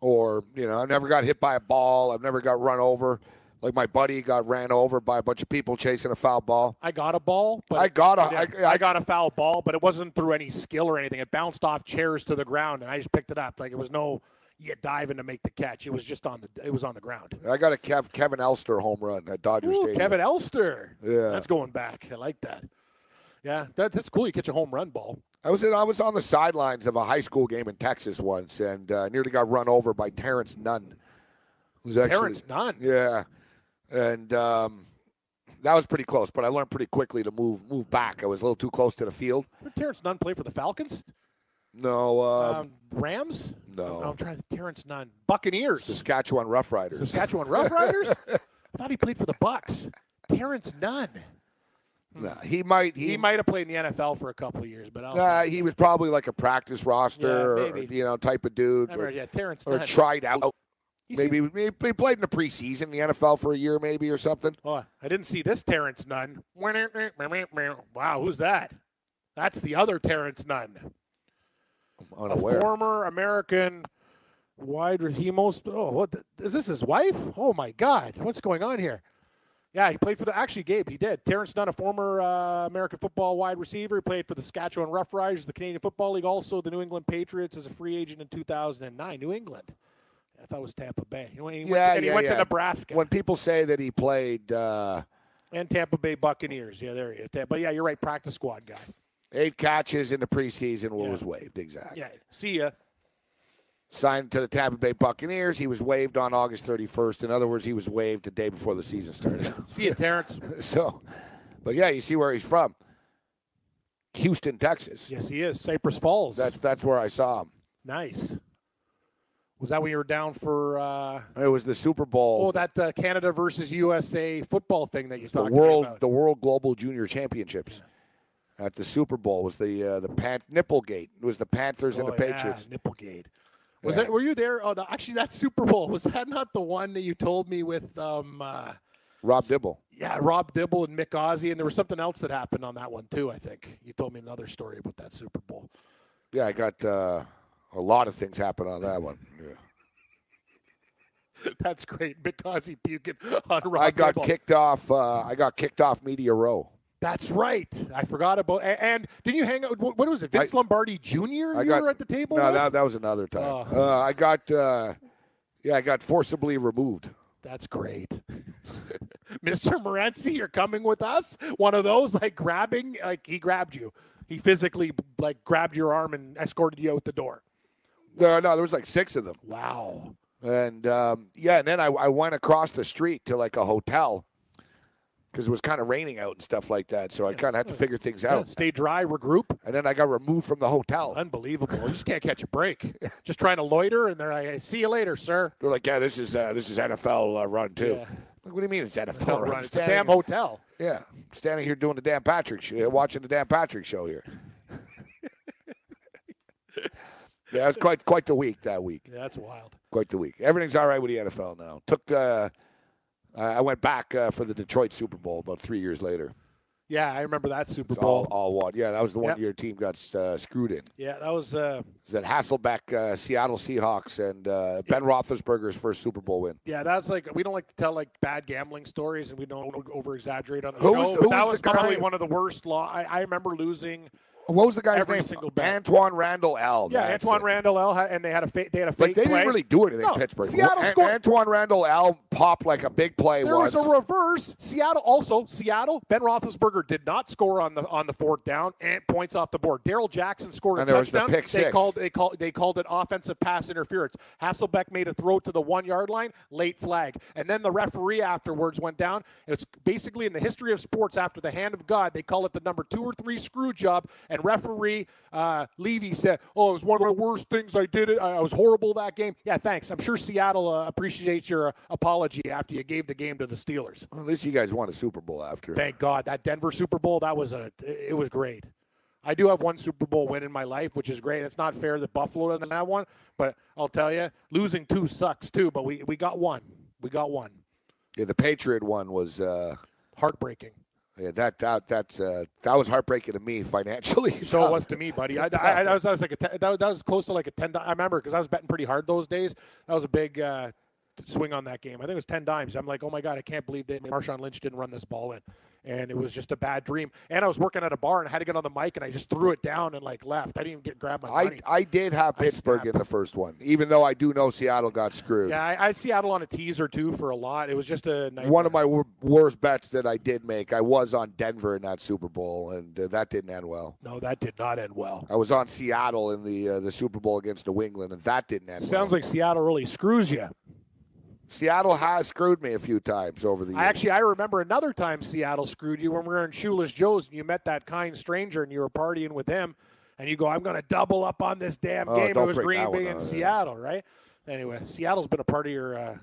or you know, I've never got hit by a ball. I've never got run over. Like my buddy got ran over by a bunch of people chasing a foul ball. I got a ball, but I got a- yeah, I- I got a foul ball, but it wasn't through any skill or anything. It bounced off chairs to the ground, and I just picked it up. Like it was no yeah, diving to make the catch. It was just on the it was on the ground. I got a Kev, Kevin Elster home run at Dodger Ooh, Stadium. Kevin Elster. Yeah. that's going back. I like that. Yeah, that, that's cool. You catch a home run ball. I was in, I was on the sidelines of a high school game in Texas once, and uh, nearly got run over by Terrence Nunn, who's actually Terrence Nunn. Yeah, and um, that was pretty close. But I learned pretty quickly to move move back. I was a little too close to the field. Did Terrence Nunn play for the Falcons? No, um, Um, Rams? no. I'm trying to Terrence Nunn. Buccaneers. Saskatchewan Roughriders. Saskatchewan Roughriders? I thought he played for the Bucks. Terrence Nunn. Nah, he might. He, He, might have played in the NFL for a couple of years, but I'll, Uh, he was probably like a practice roster, Yeah, or, you know, type of dude, I or, yeah, Terrence or tried out. He Maybe he, he played in the preseason, in the NFL for a year, maybe or something. Oh, I didn't see this Terrence Nunn. Wow, who's that? That's the other Terrence Nunn. I'm A former American wide he most oh what the, is this his wife? Oh my god, what's going on here? Yeah, he played for the actually Gabe, he did. Terrence Nunn, a former uh, American football wide receiver, he played for the Saskatchewan Roughriders, the Canadian Football League, also the New England Patriots as a free agent in 2009. New England. I thought it was Tampa Bay. He went, he went yeah, to, and he went yeah. to Nebraska When people say that he played uh, and Tampa Bay Buccaneers. Yeah, there he is. But yeah, you're right, practice squad guy. eight catches in the preseason, was waived. Exactly. Yeah, see ya. Signed to the Tampa Bay Buccaneers. He was waived on August 31st. In other words, he was waived the day before the season started. See ya, Terrence. so, but yeah, you see where he's from. Houston, Texas. Yes, he is. Cypress Falls. That's that's where I saw him. nice. Was that when you were down for? Uh, It was the Super Bowl. oh, that uh, Canada versus USA football thing that you the talked world about. the World the World Global Junior Championships. At the Super Bowl was the uh, the Pan- Nipplegate. It was the Panthers and Oh, the yeah, Patriots. Nipplegate. Was Yeah. that? Were you there? Oh, no, actually, that Super Bowl was that not the one that you told me with? Um, uh, Rob Dibble. yeah, Rob Dibble and Mick Ozzie, and there was something else that happened on that one too. I think you told me another story about that Super Bowl. Yeah, I got uh, a lot of things happen on that one. Yeah. That's great. Mick Ozzie puking on Rob I got Dibble. kicked off. Uh, I got kicked off Media Row. That's right. I forgot about. And, and didn't you hang out? What was it? Vince I- Lombardi Jr. I you got were at the table. No, that, that was another time. Oh. Uh, I got. Uh, yeah, I got forcibly removed. That's great. Mr. Morency, you're coming with us? One of those like grabbing, like he grabbed you. He physically like grabbed your arm and escorted you out the door. No, no, there was like six of them. Wow. And um, yeah, and then I, I went across the street to like a hotel because it was kind of raining out and stuff like that. So I kind of had to figure things out. Stay dry, regroup. And then I got removed from the hotel. Unbelievable. You just can't catch a break. just trying to loiter, and they're like, "See you later, sir." They're like, yeah, this is uh, this is NFL uh, run too. Yeah. Like, what do you mean it's NFL Don't run? run. It's a damn hotel. Yeah, standing here doing the Dan Patrick show, watching the Dan Patrick show here. yeah, it was quite quite the week that week. Yeah, that's wild. Quite the week. Everything's all right with the NFL now. Took uh, I I went back uh, for the Detroit Super Bowl about three years later. Yeah, I remember that Super It's Bowl. all one. Yeah, that was the one Yep. your team got uh, screwed in. Yeah, that was. Uh, Is that Hasselbeck, uh, Seattle Seahawks, and uh, Ben Roethlisberger's first Super Bowl win? Yeah, that's like we don't like to tell like bad gambling stories, and we don't over exaggerate on the Who show. was- but who that was was the probably guy? one of the worst law. I, I remember losing. What was the guy's Every name? single bet. Antwaan Randle El Yeah, That's Antoine it. Randall L. And they had a fake. They had a fake Like they play. didn't really do anything. No, Pittsburgh. Seattle An- scored- Antwaan Randle El popped like a big play There once. was a reverse. Seattle also Seattle. Ben Roethlisberger did not score on the on the fourth down and points off the board. Darrell Jackson scored a And there was the touchdown. pick they called they called they called it offensive pass interference. Hasselbeck made a throw to the one yard line, late flag, and then the referee afterwards went down. It's basically in the history of sports after the hand of God. They call it the number two or three screw job. And referee uh, Leavy said, "Oh, it was one of the worst things I did. It. I I was horrible that game." Yeah, thanks. I'm sure Seattle uh, appreciates your uh, apology after you gave the game to the Steelers. Well, at least you guys won a Super Bowl after. Thank God that Denver Super Bowl that was a it was great. I do have one Super Bowl win in my life, which is great. It's not fair that Buffalo doesn't have one, but I'll tell you, losing two sucks too. But we we got one. We got one. Yeah, the Patriot one was. Uh, Heartbreaking. Yeah, that that that's uh, that was heartbreaking to me financially. So it was to me, buddy. I, I, I, that was, that was like a ten, that, was, that was close to like a ten. di- I remember because I was betting pretty hard those days. That was a big uh, swing on that game. I think it was ten dimes. I'm like, oh my god, I can't believe that Marshawn Lynch didn't run this ball in, and it was just a bad dream. And I was working at a bar and I had to get on the mic and I just threw it down and like left. I didn't even get grab my I, money. I did have Pittsburgh in the first one, even though I do know Seattle got screwed. yeah, I, I had Seattle on a teaser too for a lot. It was just a nightmare. One of my wor- worst bets that I did make, I was on Denver in that Super Bowl, and uh, that didn't end well. no, that did not end well. I was on Seattle in the uh, the Super Bowl against New England, and that didn't end Sounds well. like Seattle really screws you. Seattle has screwed me a few times over the years. Actually I remember another time Seattle screwed you when we were in Shoeless Joe's and you met that kind stranger and you were partying with him and you go, I'm gonna double up on this damn Oh, game. It was Green Bay and yeah. Seattle, right? Anyway, Seattle's been a part of your uh,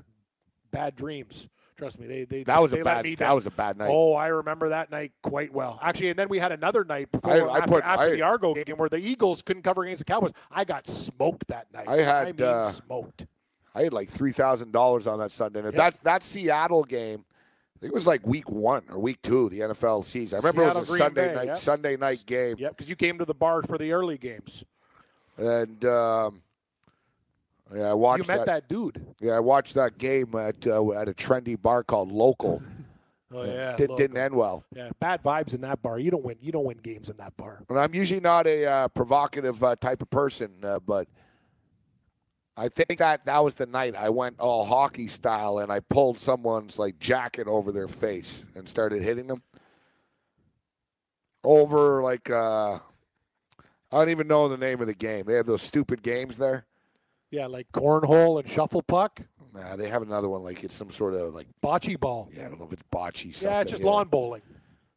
bad dreams. Trust me, they they That was they a bad. That down. was a bad night. Oh, I remember that night quite well. Actually, and then we had another night before I- I after, put- after I- the Argo game where the Eagles couldn't cover against the Cowboys. I got smoked that night. I had, I mean, uh, smoked. I had like three thousand dollars on that Sunday. And that's that Seattle game. I think it was like week one or week two of the NFL season. I remember it was a Green Sunday Bay, night yep. Sunday night game, Yep, because you came to the bar for the early games. and um, yeah, I watched you met that, dude. Yeah, I watched that game at uh, at a trendy bar called Local. Oh yeah, did, didn't end well. Yeah, bad vibes in that bar. You don't win. You don't win games in that bar. And I'm usually not a uh, provocative uh, type of person, uh, but I think that that was the night I went all hockey style and I pulled someone's like jacket over their face and started hitting them over like uh, I don't even know the name of the game. They have those stupid games there. Yeah, like cornhole and shuffle puck, Nah, they have another one like it's some sort of like bocce ball. yeah, I don't know if it's bocce. Something. Yeah, it's just lawn bowling.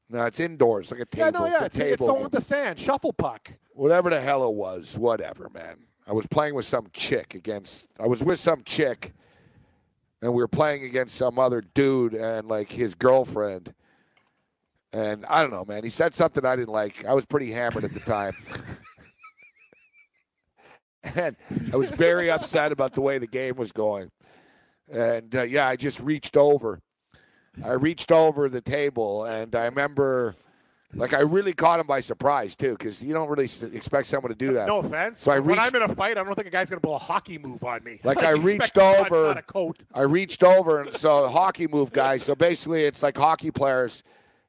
No, it's indoors, like a table. Yeah, no, yeah, it's, it's the one with the sand, shuffle puck. whatever the hell it was, whatever, man. I was playing with some chick against. I was with some chick, and we were playing against some other dude and like his girlfriend. And I don't know, man. He said something I didn't like. I was pretty hammered at the time. and I was very upset about the way the game was going. And uh, yeah, I just reached over. I reached over the table, and I remember, like, I really caught him by surprise too, because you don't really expect someone to do that. No offense. So I reached, when I'm in a fight, I don't think a guy's going to pull a hockey move on me. Like I reached expect a punch, over, a coat. I reached over, and so hockey move guy. So basically, it's like hockey players.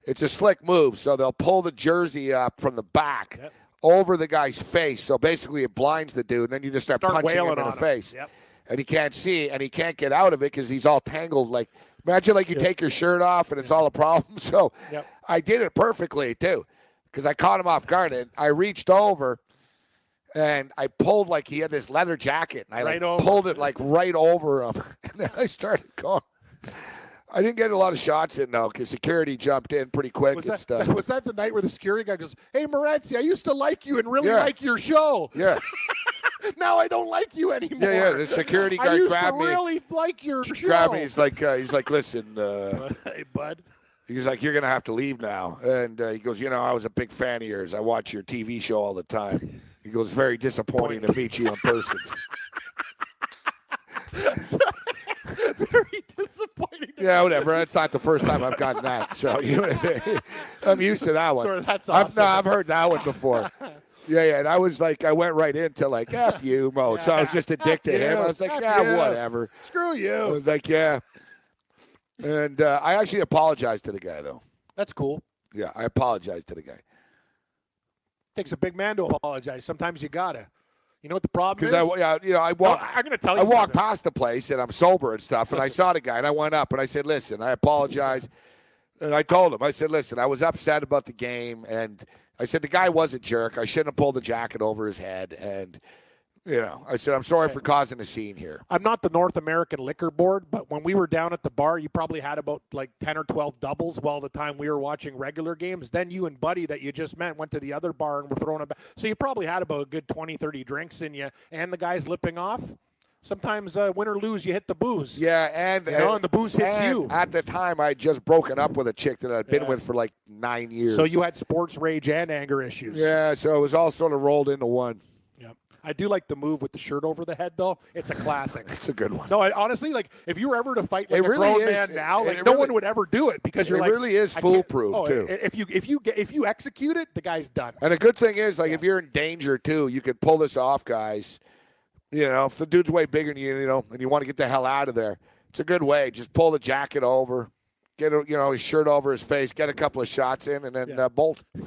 It's a slick move. So they'll pull the jersey up from the back Yep. over the guy's face. So basically, it blinds the dude, and then you just start, Start punching him in the him. face. Yep. And he can't see, and he can't get out of it because he's all tangled. Like imagine like you take your shirt off, and it's all a problem. So Yep. I did it perfectly too, because I caught him off guard, and I reached over. And I pulled like he had this leather jacket, and I Right over. pulled it like right over him, and then I started going. I didn't get a lot of shots in though, because security jumped in pretty quick Was and that, stuff. was that the night where the security guy goes, "Hey, Morenzi, I used to like you and really Yeah. like your show. yeah, Now I don't like you anymore." yeah, yeah. The security guard I guy used grabbed to me. really like your show. grabbed me. He's like, uh, he's like, listen, uh, hey, bud. he's like, you're gonna have to leave now. And uh, he goes, you know, I was a big fan of yours. I watch your TV show all the time. He goes, very disappointing to meet you in person. Very disappointing. yeah, whatever. That's not the first time I've gotten that. So you know, I'm used to that one. Sorry, that's I've, no. I've heard that one before. Yeah, yeah. And I was like, I went right into like F you mode. So I was just a dick to him. I was like, F yeah, you. whatever. Screw you. I was like, yeah. And uh, I actually apologized to the guy though. That's cool. Yeah, I apologized to the guy Takes a big man to apologize. Sometimes you gotta. You know what the problem is? because I, yeah, you know, I No, walked. I'm to tell you. I walked past the place and I'm sober and stuff, and I saw the guy and I went up and I said, "Listen, I apologize." And I told him, I said, "Listen, I was upset about the game, and I said the guy was a jerk. I shouldn't have pulled the jacket over his head, and you know, I said I'm sorry for causing a scene here." I'm not the North American Liquor Board, but when we were down at the bar, you probably had about like 10 or 12 doubles while the time we were watching regular games. Then you and Buddy that you just met went to the other bar and were throwing back. So you probably had about a good 20, 30 drinks in you, and the guys lipping off. Sometimes uh, win or lose, you hit the booze. Yeah, and You know, and the booze hits you. At the time, I just broken up with a chick that I'd been Yeah. with for like nine years. So you had sports rage and anger issues. yeah, so it was all sort of rolled into one. Yep. I do like the move with the shirt over the head, though. It's a classic. It's a good one. No, I, honestly, like if you were ever to fight like It a really grown is. man now, like no really- one would ever do it because you're it like really is foolproof, oh, too. If you if you get if you execute it, the guy's done. And a good thing is, like, if you're in danger too, you could pull this off, guys. You know, if the dude's way bigger than you, you know, and you want to get the hell out of there, it's a good way. Just pull the jacket over, get a, you know his shirt over his face, get a couple of shots in, and then Yeah. uh, bolt.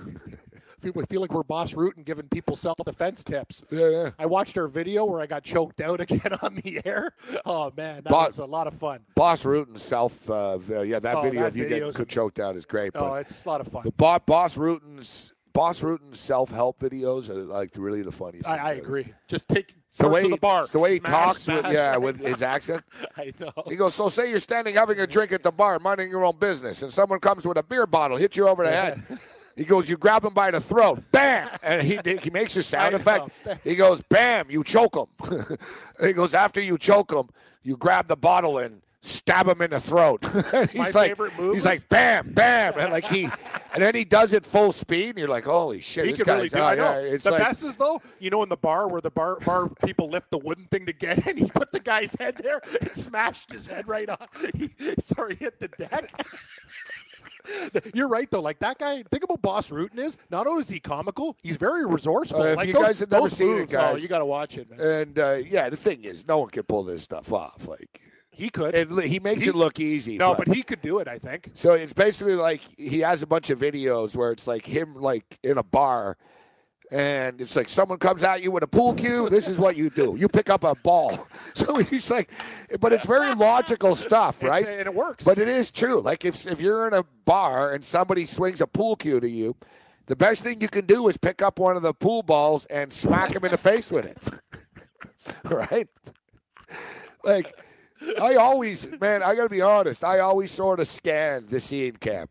I feel, like we're boss root and giving people self defense tips. Yeah, yeah. I watched our video where I got choked out again on the air. Oh man, that Boss- was a lot of fun. Bas Rutten self, uh, yeah, that Oh, video that of you getting choked out is great. Oh, But it's a lot of fun. the bo- Bas Rutten's Bas Rutten's self help videos are like really the funniest. I, I agree. Just take the way the bar. the way he Smash, talks with yeah with his accent. I know. He goes, so say you're standing having a drink at the bar, minding your own business, and someone comes with a beer bottle, hits you over the head. He goes, you grab him by the throat, bam, and he he makes a sound effect. He goes, bam, you choke him. he goes, after you choke him, you grab the bottle and stab him in the throat. He's My like, favorite move he's like, bam, bam, and like he, and then he does it full speed, and you're like, holy shit, He this guy's really do. oh, I know. yeah, the like, best is though, you know, in the bar where the bar bar people lift the wooden thing to get in, he put the guy's head there and smashed his head right off. He, sorry, hit the deck. You're right though. Like that guy. Think about Bas Rutten is. Not only is he comical, he's very resourceful. Uh, if like you those, guys have never seen it, moves, oh, guys, you got to watch it, man. and uh, yeah, the thing is, no one can pull this stuff off. Like he could. it, he makes He- it look easy. no, but he could do it. I think. So it's basically like he has a bunch of videos where it's like him like in a bar and it's like someone comes at you with a pool cue, this is what you do. You pick up a ball. So he's like but it's very logical stuff, It's- right? and it works. But it is true. Like if if you're in a bar and somebody swings a pool cue to you, the best thing you can do is pick up one of the pool balls and smack him in the face with it. right? Like I always, man, I got to be honest. I always sort of scan the scene cap.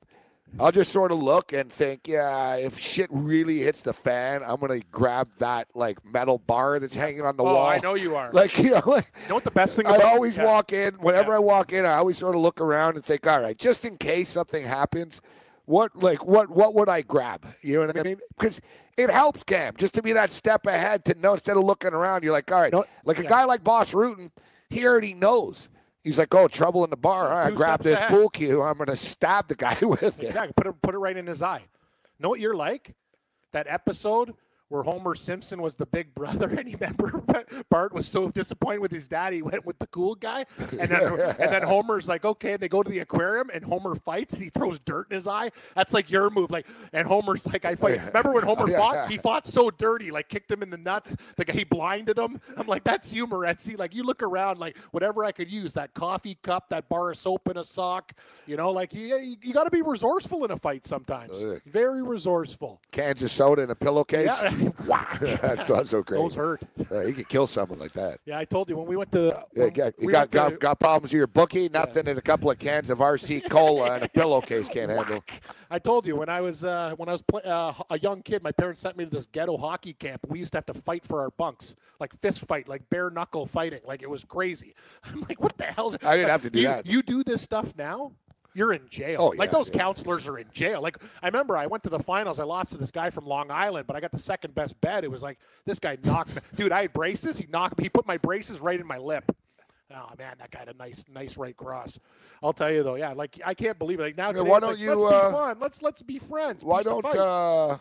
I'll just sort of look and think, yeah, if shit really hits the fan, I'm gonna grab that like metal bar that's hanging on the oh, wall. I know you are. Like you know, like, you know what the best thing I always yeah. walk in. Whenever Yeah. I walk in, I always sort of look around and think, all right, just in case something happens, what like what what would I grab? You know what I mean? Because it helps Cam just to be that step ahead to know instead of looking around. You're like, all right, No, like a guy like Bas Rutten, he already knows. He's like, oh, trouble in the bar. All right, I grab this ahead. pool cue. I'm gonna stab the guy with it. Exactly. Put it put it right in his eye. Know what you're like? That episode where Homer Simpson was the big brother, and he remember Bart was so disappointed with his dad, he went with the cool guy, and then and then Homer's like, okay, they go to the aquarium, and Homer fights, and he throws dirt in his eye. That's like your move, like, and Homer's like, I fight. Remember when Homer fought? He fought so dirty, like kicked him in the nuts. The guy he blinded him. I'm like, that's you, Etsy. Like you look around, like whatever I could use, that coffee cup, that bar of soap in a sock, you know, like you, you, got to be resourceful in a fight sometimes. Very resourceful. Kansas soda in a pillowcase. Yeah. Wow, that's not so crazy. Those hurt. Uh, you could kill someone like that. Yeah, I told you when we went to. Yeah, you got, we got, went to- got, got problems with your bookie, nothing and a couple of cans of RC cola and a pillowcase can't handle. I told you when I was uh, when I was play, uh, a young kid, my parents sent me to this ghetto hockey camp. We used to have to fight for our bunks, like fist fight, like bare knuckle fighting. Like it was crazy. I'm like, what the hell? I didn't have to do you, that. You do this stuff now. You're in jail. Oh, like those yeah. counselors are in jail. Like I remember, I went to the finals. I lost to this guy from Long Island, but I got the second best bet. It was like this guy knocked me. Dude, I had braces. He knocked me. He put my braces right in my lip. Oh man, that guy had a nice, nice right cross. I'll tell you though, yeah, like I can't believe it. Like now, Yeah, today, why don't like, you, let's uh, be fun. Let's let's be friends. Why don't uh,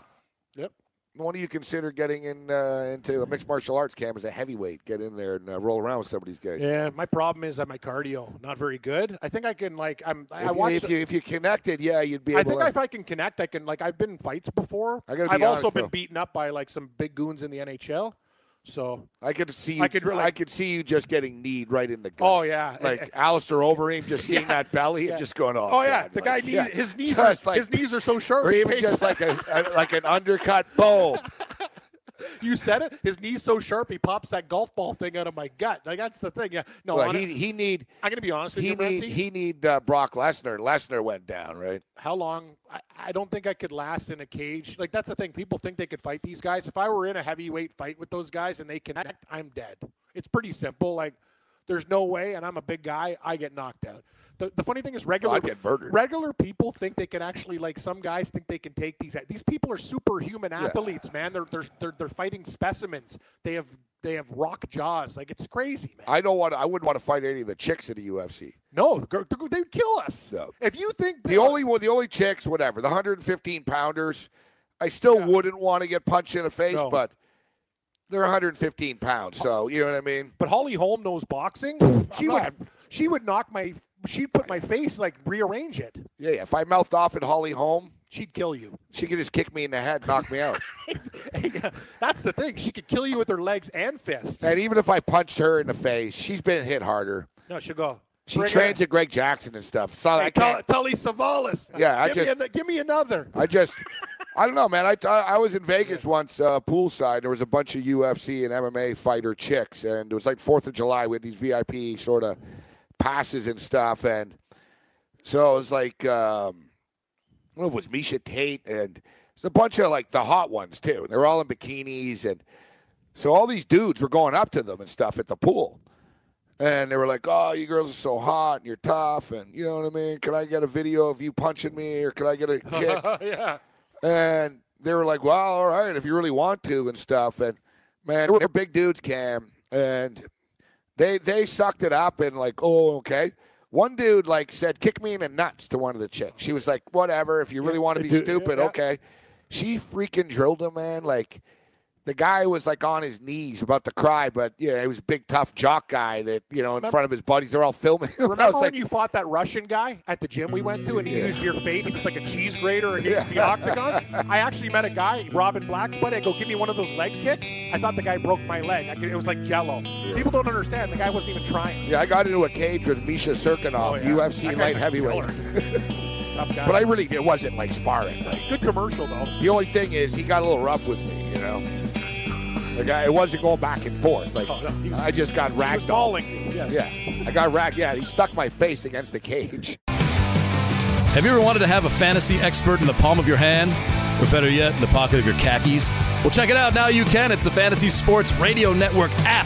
Yep. Why do you consider getting in uh, into a mixed martial arts camp as a heavyweight? Get in there and uh, roll around with some of these guys. Yeah, my problem is that my cardio not very good. I think I can like I'm. If, I you, watched. if you if you connected, yeah, you'd be able I think to. if I can connect, I can like I've been in fights before. I gotta be I've also honest, been though. beaten up by like some big goons in the NHL. So I could see you. I I could could, see you just getting kneed right in the gut. oh yeah, like eh, eh. Alistair Overeem, just seeing Yeah. that belly Yeah. and just going, "Oh, oh yeah, God," the like, guy yeah, his knees just are, like, his knees are so sharp. or even just like a, a like an undercut bowl. you said it. His knees so sharp he pops that golf ball thing out of my gut. Like that's the thing. Yeah, no, Well, he he need I'm gonna be honest with he you, need he need uh, Brock Lesnar. Lesnar went down, right? how long I, I don't think I could last in a cage. Like that's the thing. People think they could fight these guys. If I were in a heavyweight fight with those guys and they connect, I'm dead. It's pretty simple. Like there's no way, and I'm a big guy, I get knocked out. The, the funny thing is regular I'd get murdered. regular people think they can actually like some guys think they can take these these people are superhuman athletes, man. They're, they're they're they're fighting specimens. They have they have rock jaws. Like it's crazy, man. I don't want. I wouldn't want to fight any of the chicks in the UFC. no, they're- they're- they would kill us. No. If you think The only one, the only chicks, whatever, the 115 pounders. I still Yeah. wouldn't want to get punched in the face, No. but they're 115 pounds, so you know what I mean. But Holly Holm knows boxing. She would she would knock my she'd put my face like rearrange it. Yeah, yeah. If I mouthed off at Holly Holm, She'd kill you. she could just kick me in the head, knock me out. That's the thing. She could kill you with her legs and fists. and even if I punched her in the face, she's been hit harder. no, she'll go. She Bring trains at Greg Jackson and stuff. So I can't. Tully Savalas. Yeah, I give just- me, an, give me another. I just, I don't know, man. I, I, I was in Vegas once, uh, poolside. There was a bunch of UFC and MMA fighter chicks, and it was like Fourth of July with these VIP sort of passes and stuff, and so it was like, um, I don't know if it was Miesha Tate, and it's a bunch of like the hot ones too. They're all in bikinis, and so all these dudes were going up to them and stuff at the pool. and they were like, "Oh, you girls are so hot and you're tough, and you know what I mean? Can I get a video of you punching me, or can I get a kick?" yeah. and they were like, "Well, all right, if you really want to and stuff." And man, they're big dudes, Cam, and they they sucked it up and like, "Oh, okay." One dude like said, "Kick me in the nuts" to one of the chicks. She was like, "Whatever, if you really want to be stupid, okay." She freaking drilled him, man. Like the guy was like on his knees about to cry, but yeah, he was a big tough jock guy that you know in front of his buddies. They're all filming. Remember when like, you fought that Russian guy at the gym we went to, and he Yeah. used your face just like a cheese grater against the octagon? I actually met a guy, Robin Black's buddy. I go, give me one of those leg kicks. I thought the guy broke my leg. I it was like Jello. People don't understand. The guy wasn't even trying. yeah, I got into a cage with Misha Cirkunov, Oh, yeah. UFC light heavyweight. killer. Tough guy. But I really, it wasn't like sparring. Like, Good commercial though. The only thing is, he got a little rough with me, you know. Like I, it wasn't going back and forth. Like Oh, no, was- I just got ragged. calling you. Yes. Yeah, I got ragged. Yeah, he stuck my face against the cage. Have you ever wanted to have a fantasy expert in the palm of your hand? Or better yet, in the pocket of your khakis? Well, check it out. Now you can. It's the Fantasy Sports Radio Network app.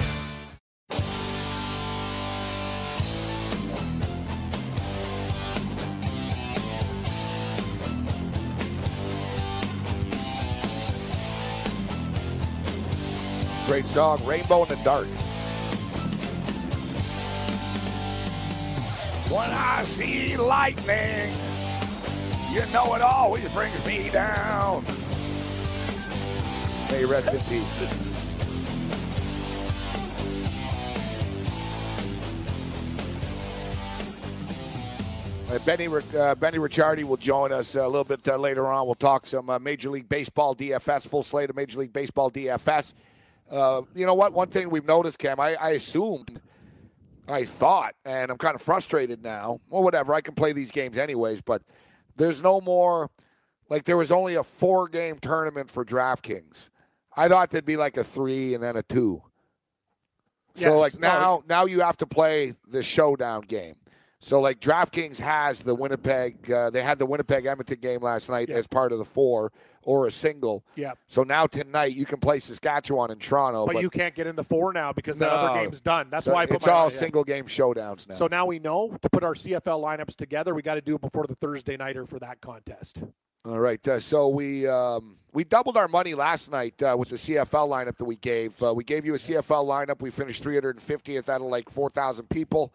Great song, Rainbow in the Dark. When I see lightning, you know it always brings me down. May rest in peace. Uh, Benny, uh, Benny Ricciardi will join us uh, a little bit uh, later on. We'll talk some uh, Major League Baseball DFS, full slate of Major League Baseball DFS. Uh, you know what? One thing we've noticed, Cam, I, I assumed, I thought, and I'm kind of frustrated now. Well, whatever. I can play these games anyways, but there's no more. Like there was only a four game tournament for DraftKings. I thought there'd be like a three and then a two. So like now, now you have to play the showdown game. So like DraftKings has the Winnipeg. Uh, they had the Winnipeg Edmonton game last night Yeah. as part of the four or a single. Yeah. So now tonight you can play Saskatchewan and Toronto, But, you can't get in the four now because that other game's done. That's so why I put it's all single game showdowns now. So now we know to put our CFL lineups together, we got to do it before the Thursday nighter for that contest. All right. Uh, so we um, we doubled our money last night uh, with the CFL lineup that we gave. Uh, we gave you a CFL lineup. We finished 350th out of like 4,000 people.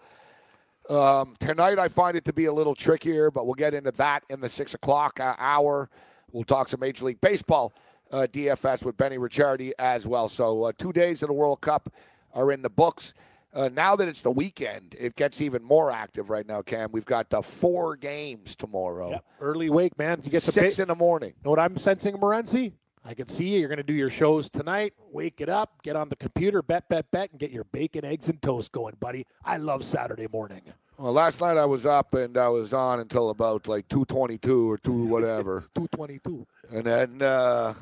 Um, tonight, I find it to be a little trickier, but we'll get into that in the six o'clock uh, hour. We'll talk some Major League Baseball uh, DFS with Benny Ricciardi as well. So uh, two days of the World Cup are in the books. Uh, now that it's the weekend, it gets even more active right now, Cam. We've got uh, four games tomorrow. Yep. Early wake, man. You get Six ba- in the morning. know what I'm sensing, Morency? I can see you. You're going to do your shows tonight. Wake it up, get on the computer, bet, bet, bet, and get your bacon, eggs, and toast going, buddy. I love Saturday morning. Well, last night I was up and I was on until about like two twenty-two or two whatever, 222. and then uh,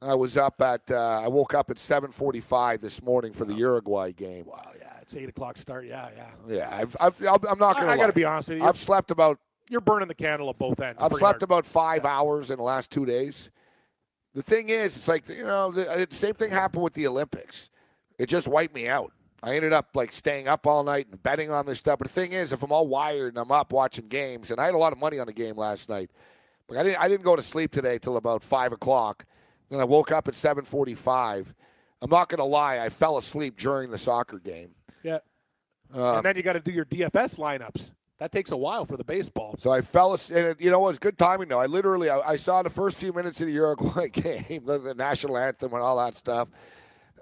I was up at. Uh, I woke up at seven forty-five this morning for the Uruguay game. Wow, yeah. It's 8 o'clock start. Yeah, yeah. Yeah, I've, I've, I'll- I'm not gonna. I got to be honest with you. I've slept about. You're burning the candle at both ends. I've slept hard. about five hours in the last two days. The thing is, it's like you know, the, the same thing happened with the Olympics. It just wiped me out. I ended up like staying up all night and betting on this stuff. But the thing is, if I'm all wired and I'm up watching games, and I had a lot of money on the game last night, but I didn't. I didn't go to sleep today till about five o'clock. Then I woke up at seven forty-five. I'm not going to lie. I fell asleep during the soccer game. Yeah. Um, and then you got to do your DFS lineups. That takes a while for the baseball. So I fell asleep. You know, it was good timing though. I literally, I, I saw the first few minutes of the Uruguay game, the, the national anthem, and all that stuff.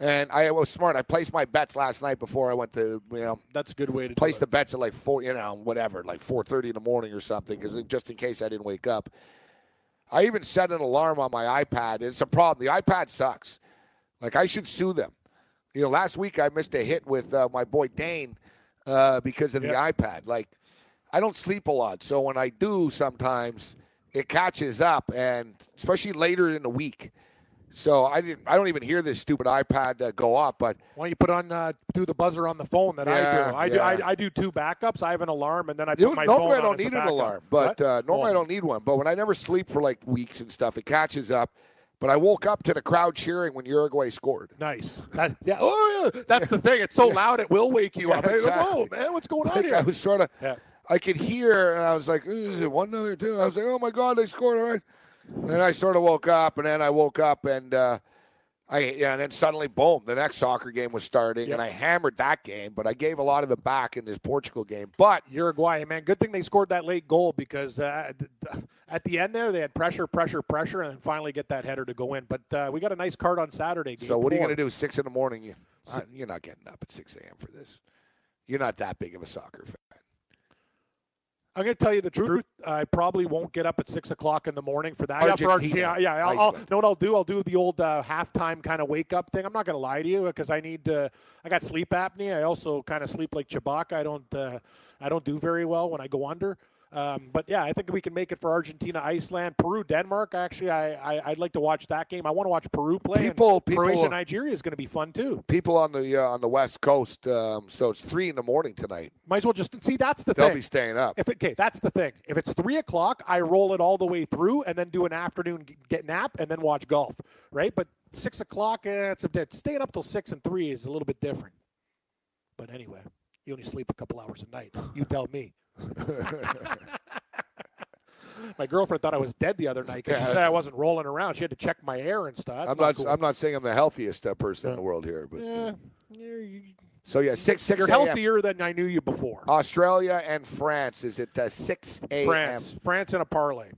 And I was smart. I placed my bets last night before I went to, you know, That's a good way to place the bets at like four, you know, whatever, like four thirty in the morning or something, because just in case I didn't wake up. I even set an alarm on my iPad. It's a problem. The iPad sucks. Like I should sue them. You know, last week I missed a hit with uh, my boy Dane uh, because of the iPad. Like I don't sleep a lot, so when I do, sometimes it catches up, and especially later in the week. So I didn't. I don't even hear this stupid iPad uh, go off. But Why don't you put on uh, do the buzzer on the phone that Yeah, I do? I yeah. do. I, I do two backups. I have an alarm, and then I put you, my normally phone I don't on need an alarm, but uh, normally I Oh. don't need one. But when I never sleep for like weeks and stuff, it catches up. But I woke up to the crowd cheering when Uruguay scored. Nice. That, yeah. Oh, yeah. That's the thing. It's so loud it will wake you up. Exactly. Oh man, what's going on here? I was sort of, Yeah. I could hear, and I was like, "Is it one, another, two? I was like, "Oh my god, they scored!" All right. Then I sort of woke up, and then I woke up, and uh, I, yeah, and then suddenly, boom, the next soccer game was starting, and I hammered that game. But I gave a lot of the back in this Portugal game. But Uruguay, man, good thing they scored that late goal because uh, at the end there they had pressure, pressure, pressure, and then finally get that header to go in. But uh, we got a nice card on Saturday. so, what are you going to do? Six in the morning? You, uh, you're not getting up at six a.m. for this. You're not that big of a soccer fan. I'm going to tell you the truth. I probably won't get up at six o'clock in the morning for that. Yeah, for Argentina, Argentina. Yeah, I'll, I'll, know what I'll do? I'll do the old uh, halftime kind of wake up thing. I'm not going to lie to you because I need. Uh, I got sleep apnea. I also kind of sleep like Chewbacca. I don't. Uh, I don't do very well when I go under. Um, but yeah, I think we can make it for Argentina, Iceland, Peru, Denmark. Actually, I, I I'd like to watch that game. I want to watch Peru play. People- people- Croatia, Nigeria is going to be fun too. People on the uh, on the West Coast, um, so it's three in the morning tonight. Might as well just see. That's the They'll thing. be staying up. If it, okay, that's the thing. If it's three o'clock, I roll it all the way through and then do an afternoon get nap and then watch golf, right? But six o'clock, eh, it's a bit. Staying up till six and three is a little bit different. But anyway, you only sleep a couple hours a night. You tell me. My girlfriend thought I was dead the other night because Yeah, she said I wasn't rolling around. She had to check my air and stuff. That's I'm not. cool. I'm not saying I'm the healthiest uh, person in the world here, but Yeah, you- so yeah, six six. you're healthier than I knew you before. Australia and France is it uh, six a.m. France, France in a parlay.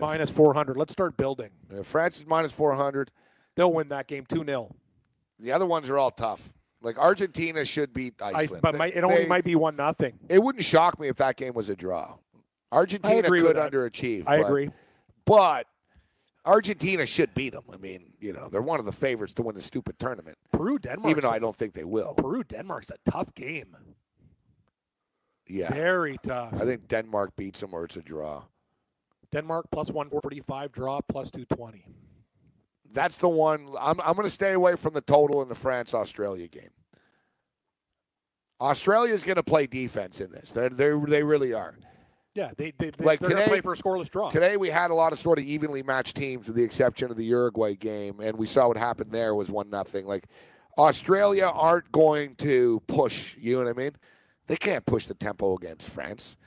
Minus 400. Let's start building. France is minus four hundred. They'll win that game 2 0. The other ones are all tough. Like Argentina should beat Iceland, But They- might, it only they- might be 1 nothing. It wouldn't shock me if that game was a draw. Argentina could underachieve. I but- agree. but Argentina should beat them. I mean, you know, they're one of the favorites to win the stupid tournament. Peru, Denmark. Even though I don't think they will. Peru, Denmark's a tough game. Yeah, Very tough. I think Denmark beats them or it's a draw. Denmark plus 145, draw plus 220. That's the one. I'm, I'm going to stay away from the total in the France Australia game. Australia is going to play defense in this. They're, they're, they really are. Yeah, they, they, they, Like they're going to today- play for a scoreless draw. Today we had a lot of sort of evenly matched teams, with the exception of the Uruguay game, and we saw what happened there was one nothing. Like Australia aren't going to push. You know what I mean? They can't push the tempo against France.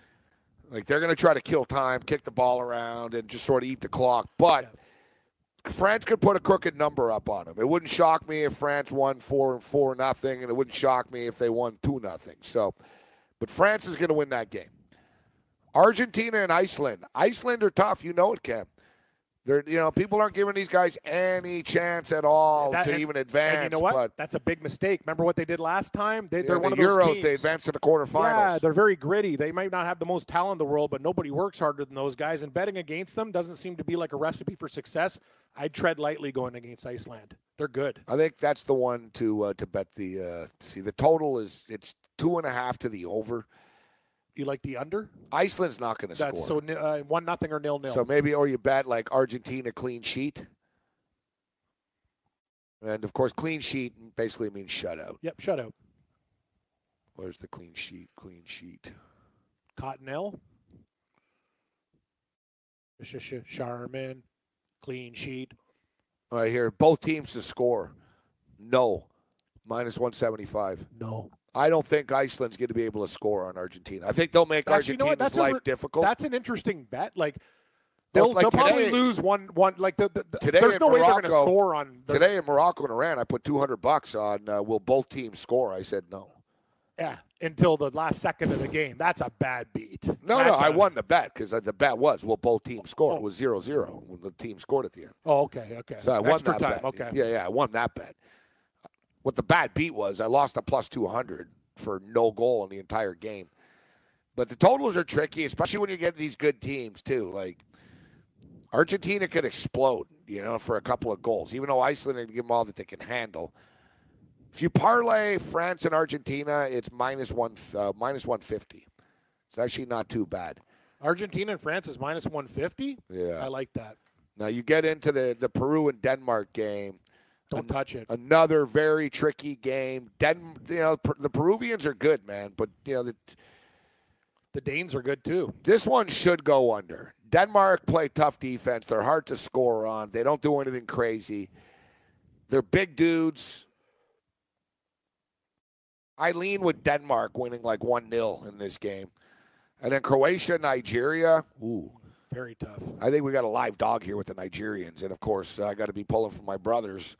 Like they're going to try to kill time, kick the ball around, and just sort of eat the clock. But France could put a crooked number up on them. It wouldn't shock me if France won four and four nothing, and it wouldn't shock me if they won two nothing. So, but France is going to win that game. Argentina and Iceland. Iceland are tough. You know it, Cam. They're you know people aren't giving these guys any chance at all That- to and- even advance. You know what? But That's a big mistake. Remember what they did last time? They, yeah, the one of those Euros teams. they advanced to the quarterfinals. Yeah, they're very gritty. They might not have the most talent in the world, but nobody works harder than those guys. And betting against them doesn't seem to be like a recipe for success. I'd tread lightly going against Iceland. They're good. I think that's the one to uh, to bet the uh, see the total is it's two and a half to the over. You like the under? Iceland's not going to That's score. so uh, one nothing or nil nil. So maybe, or you bet like Argentina clean sheet. And of course, clean sheet basically means shutout. yep, shutout. Where's the clean sheet? Clean sheet. Cottonelle. Charmin. Clean sheet. All right, here, both teams to score. No. Minus 175. No. I don't think Iceland's going to be able to score on Argentina. I think they'll make Actually, you know Argentina's? That's a life re- difficult. That's an interesting bet. Like they'll, like they'll probably lose one one. Like the, the, the- Today there's in no way they're going to Morocco- score on the, Today in Morocco and Iran, I put 200 bucks on uh, will both teams score. I said no. Yeah, until the last second of the game. That's a bad beat. No, That's no, I a- won the bet because the bet was will both teams score. It was 0 0 when the team scored at the end. Oh, okay, okay. So I won that time. bet. Okay. Yeah, yeah, I won that bet. What the bad beat was, I lost a plus 200 for no goal in the entire game. But the totals are tricky, especially when you get these good teams, too. Like, Argentina could explode, you know, for a couple of goals, even though Iceland can give them all that they can handle. If you parlay France and Argentina, it's minus one, uh, minus 150. It's actually not too bad. Argentina and France is minus 150. Yeah. I like that. Now you get into the the Peru and Denmark game. Don't touch it. Another very tricky game. Den, you know, per, the Peruvians are good, man, but you know the, The Danes are good too. this one should go under. Denmark play tough defense. They're hard to score on. They don't do anything crazy. They're big dudes. I lean with Denmark winning like 1 0 in this game. And then Croatia, Nigeria. Ooh. Very tough. I think we got a live dog here with the Nigerians. And of course, I got to be pulling for my brothers.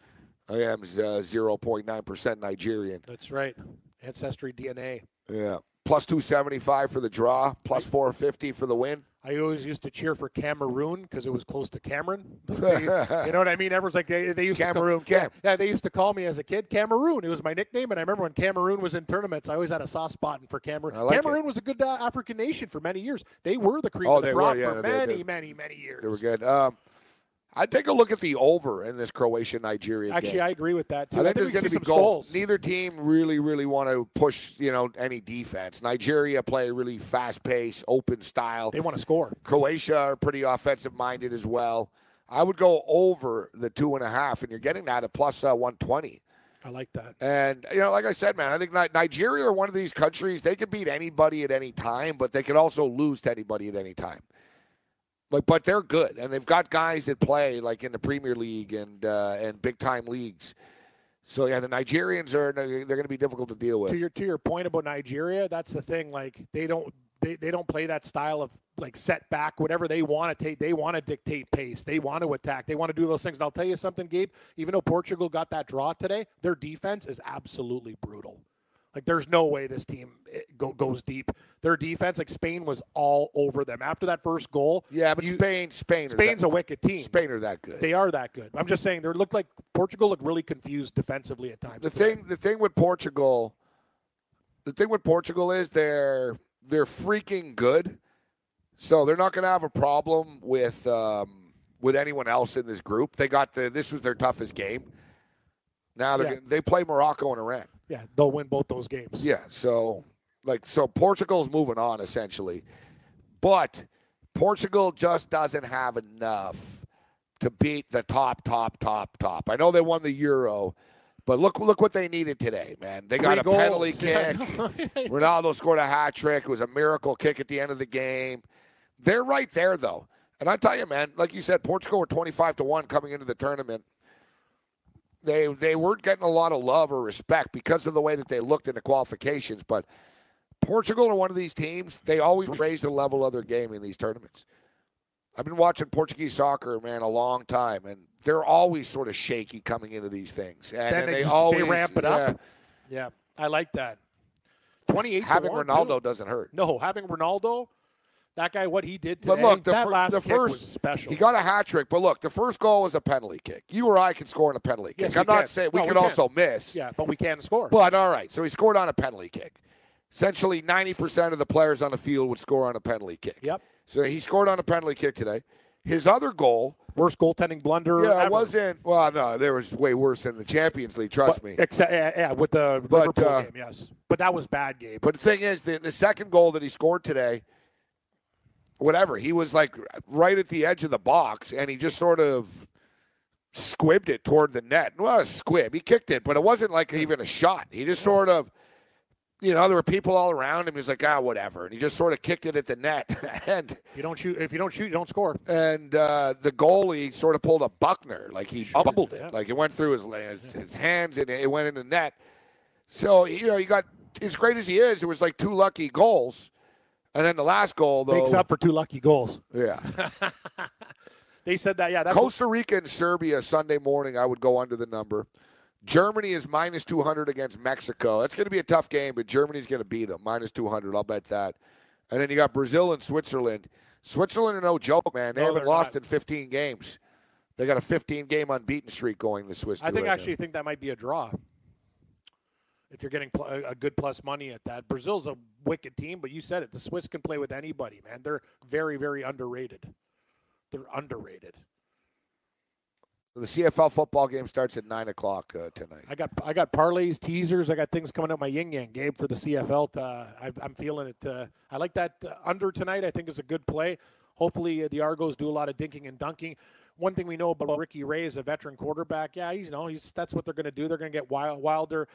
I am uh, 0.9% Nigerian. That's right. Ancestry DNA. Yeah. Plus 275 for the draw, plus 450 for the win. I always used to cheer for Cameroon because it was close to Cameron. They- you know what I mean? Everyone's like they, they used Cameroon to call, Cam. Yeah, they used to call me as a kid Cameroon. It was my nickname, and I remember when Cameroon was in tournaments, I always had a soft spot for Cameroon. Like Cameroon was a good uh, African nation for many years. They were the cream Oh, of the they were, crop yeah, for they- many, many, many years. They were good. Um, I'd take a look at the over in this Croatia Nigeria Actually, game. I agree with that too. I think there's going to be some goals. goals. Neither team really, really want to push, you know, any defense. Nigeria play a really fast pace, open style. They want to score. Croatia are pretty offensive minded as well. I would go over the two and a half, and you're getting that at plus uh, 120. I like that. And you know, like I said, man, I think Nigeria are one of these countries. They could beat anybody at any time, but they could also lose to anybody at any time. Like, but they're good, and they've got guys that play like in the Premier League and uh, and big time leagues. So yeah, the Nigerians are they're going to be difficult to deal with. to your to your point about Nigeria, that's the thing. Like they don't they, they don't play that style of like set back, whatever they want to take. They want to dictate pace. They want to attack. They want to do those things. And I'll tell you something, Gabe. Even though Portugal got that draw today, their defense is absolutely brutal. Like there's no way this team eh, go, goes deep. Their defense, like Spain, was all over them after that first goal. yeah, but you- Spain, Spain, Spain's that, a wicked team. Spain are that good. They are that good. I'm just saying they looked like Portugal looked really confused defensively at times. the today. thing the thing with Portugal the thing with Portugal is they're they're freaking good. So they're not going to have a problem with um, with anyone else in this group. They got the this was their toughest game. Now Yeah. they play Morocco and Iran. Yeah, they'll win both those games. Yeah, so like so Portugal's moving on essentially. But Portugal just doesn't have enough to beat the top top top top. I know they won the Euro, but look look what they needed today, man. They got Three a goals. penalty kick. Ronaldo scored a hat trick. It was a miracle kick at the end of the game. They're right there though. And I tell you, man, like you said, Portugal were twenty five to one coming into the tournament. They they weren't getting a lot of love or respect because of the way that they looked in the qualifications. But Portugal are one of these teams. They always raise the level of their game in these tournaments. I've been watching Portuguese soccer, man, a long time, and they're always sort of shaky coming into these things. And, and they they, just- always they ramp it yeah, up. Yeah, I like that. Twenty-eight. Having Ronaldo too. doesn't hurt. No, having Ronaldo, that guy, what he did today, But look, the, that fir- last the kick first was special. he got a hat trick. But look, the first goal was a penalty kick. You or I can score on a penalty kick. Yes, I'm not can. saying we No, can we also miss. yeah, but we can score. But all right, so he scored on a penalty kick. Essentially, 90% of the players on the field would score on a penalty kick. Yep. So he scored on a penalty kick today. His other goal, Worst goaltending blunder. yeah, ever. it wasn't. Well, no, there was way worse in the Champions League. Trust me. Except, yeah, yeah, with the But, Liverpool uh, game, yes. But that was bad, game. But the thing is, the, the second goal that he scored today, whatever, he was like right at the edge of the box, and he just sort of squibbed it toward the net. Well, a squib. He kicked it, but it wasn't like even a shot. He just sort of, you know, there were people all around him. He was like, ah, whatever, and he just sort of kicked it at the net, and If you don't shoot, if you don't shoot, you don't score. and uh, the goalie sort of pulled a Buckner, like he bubbled it, yeah. like it went through his, his his hands and it went in the net. So you know, you got as great as he is, it was like two lucky goals, and then the last goal though, Makes up for two lucky goals. yeah. They said that, yeah. That Costa Rica and Serbia Sunday morning, I would go under the number. Germany is minus 200 against Mexico. That's going to be a tough game, but Germany's going to beat them. Minus 200, I'll bet that. And then you got Brazil and Switzerland. Switzerland are no joke, man. They No, haven't lost not. in 15 games. They got a 15 game unbeaten streak going, the Swiss. I think right actually now. think that might be a draw. If you're getting pl- a good plus money at that, Brazil's a wicked team, but you said it. The Swiss can play with anybody, man. They're very, very underrated. They're underrated. The CFL football game starts at 9 o'clock uh, tonight. I got I got parlays, teasers. I got things coming up my yin yang Gabe for the CFL. To, uh, I, I'm feeling it. Uh, I like that uh, under tonight. I think is a good play. Hopefully uh, the Argos do a lot of dinking and dunking. One thing we know about Ricky Ray is a veteran quarterback. Yeah, he's you know he's that's what they're going to do. They're going to get Wilder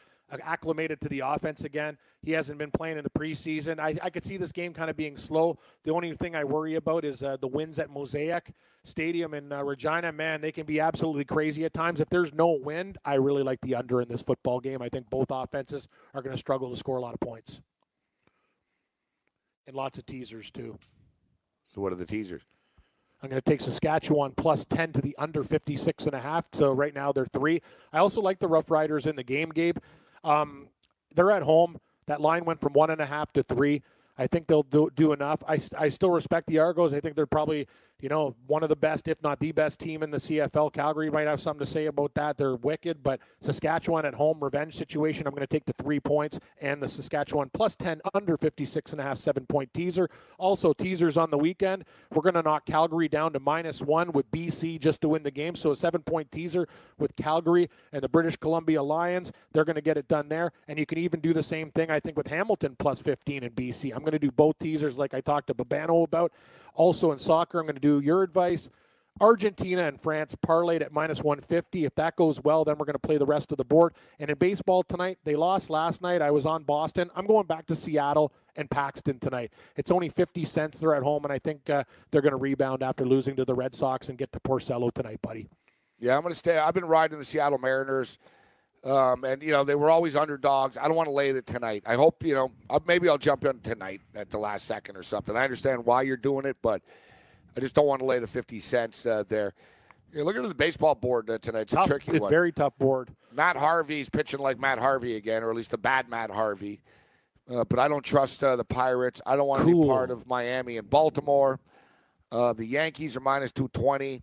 acclimated to the offense again. He hasn't been playing in the preseason. I, I could see this game kind of being slow. The only thing I worry about is uh, the winds at Mosaic Stadium in uh, Regina. Man, they can be absolutely crazy at times. If there's no wind, I really like the under in this football game. I think both offenses are going to struggle to score a lot of points. And lots of teasers, too. So, what are the teasers? I'm going to take Saskatchewan plus 10 to the under 56 and a half. So right now they're three. I also like the Rough Riders in the game, Gabe. Um, they're at home. That line went from one and a half to three. I think they'll do, do enough. I, I still respect the Argos. I think they're probably, you know, one of the best, if not the best team in the CFL. Calgary might have something to say about that. They're wicked, but Saskatchewan at home, revenge situation. I'm going to take the three points and the Saskatchewan plus 10 under 56 and a half, seven point teaser. Also, teasers on the weekend. We're going to knock Calgary down to minus one with BC just to win the game. So a seven point teaser with Calgary and the British Columbia Lions. They're going to get it done there. And you can even do the same thing, I think, with Hamilton plus 15 in BC. I'm going to do both teasers like I talked to Babano about. Also in soccer, I'm going to do your advice. Argentina and France parlayed at minus 150. If that goes well, then we're going to play the rest of the board. And in baseball tonight, they lost last night. I was on Boston. I'm going back to Seattle and Paxton tonight. It's only 50 cents. They're at home, and I think uh, they're going to rebound after losing to the Red Sox and get to Porcello tonight, buddy. Yeah, I'm going to stay. I've been riding the Seattle Mariners. Um, and you know they were always underdogs. I don't want to lay it tonight. I hope you know maybe I'll jump in tonight at the last second or something. I understand why you're doing it, but I just don't want to lay the fifty cents uh, there. Yeah, look at the baseball board uh, tonight. It's tough. a tricky it's one. very tough board. Matt Harvey's pitching like Matt Harvey again, or at least the bad Matt Harvey. Uh, but I don't trust uh, the Pirates. I don't want to Cool. be part of Miami and Baltimore. Uh, the Yankees are minus two twenty.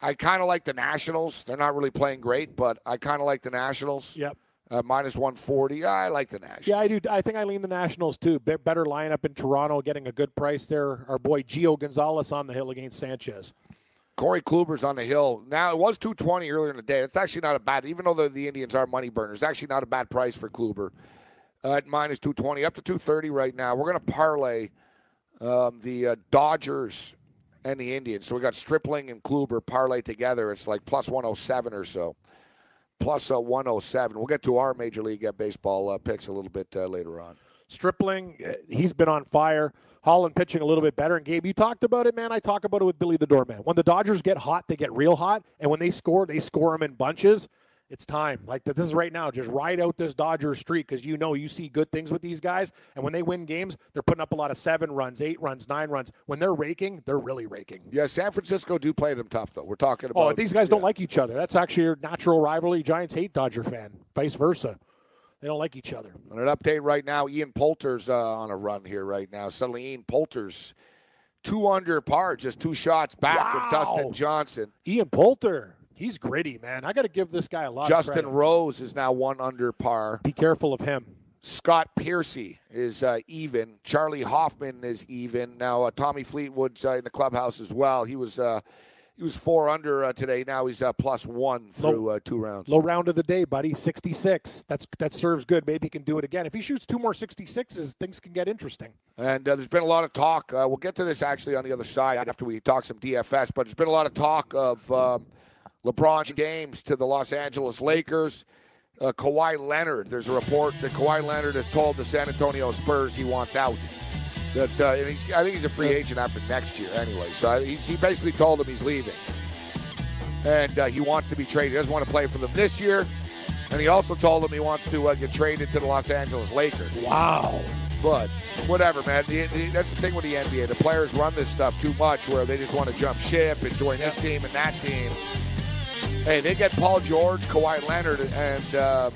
I kind of like the Nationals. They're not really playing great, but I kind of like the Nationals. Yep. Uh, minus 140. I like the Nationals. Yeah, I do. I think I lean the Nationals too. Be- better lineup in Toronto, getting a good price there. Our boy Gio Gonzalez on the hill against Sanchez. Corey Kluber's on the hill. Now, it was 220 earlier in the day. It's actually not a bad, even though the, the Indians are money burners, it's actually not a bad price for Kluber uh, at minus 220, up to 230 right now. We're going to parlay um, the uh, Dodgers and the Indians. So we got Stripling and Kluber parlay together. It's like plus 107 or so. Plus uh, 107. We'll get to our Major League uh, Baseball uh, picks a little bit uh, later on. Stripling, uh, he's been on fire. Holland pitching a little bit better. And Gabe, you talked about it, man. I talk about it with Billy the Doorman. When the Dodgers get hot, they get real hot, and when they score, they score them in bunches. It's time. Like this is right now. Just ride out this Dodgers streak because you know you see good things with these guys. And when they win games, they're putting up a lot of seven runs, eight runs, nine runs. When they're raking, they're really raking. Yeah, San Francisco do play them tough, though. We're talking about. Oh, these guys don't like each other. That's actually your natural rivalry. Giants hate Dodger fan. Vice versa. They don't like each other. On an update right now, Ian Poulter's uh, on a run here right now. Suddenly, Ian Poulter's two under par, just two shots back of Dustin Johnson. Ian Poulter, he's gritty, man. I got to give this guy a lot Justin credit. Rose is now one under par. Be careful of him. Scott Piercy is uh, even. Charley Hoffman is even. Now uh, Tommy Fleetwood's uh, in the clubhouse as well. He was uh, he was four under uh, today. Now he's uh, plus one through uh, two rounds. Low round of the day, buddy. 66. That's that serves good. Maybe he can do it again. If he shoots two more 66s, things can get interesting. And uh, there's been a lot of talk. Uh, we'll get to this actually on the other side after we talk some DFS. But there's been a lot of talk of um, LeBron James to the Los Angeles Lakers. Uh, Kawhi Leonard. There's a report that Kawhi Leonard has told the San Antonio Spurs he wants out. That uh, I think he's a free agent after next year anyway. So he's, he basically told them he's leaving, and uh, he wants to be traded. He doesn't want to play for them this year, and he also told them he wants to uh, get traded to the Los Angeles Lakers. Wow. But whatever, man. The, the, that's the thing with the NBA. The players run this stuff too much, where they just want to jump ship and join this team and that team. Hey, they get Paul George, Kawhi Leonard, and uh,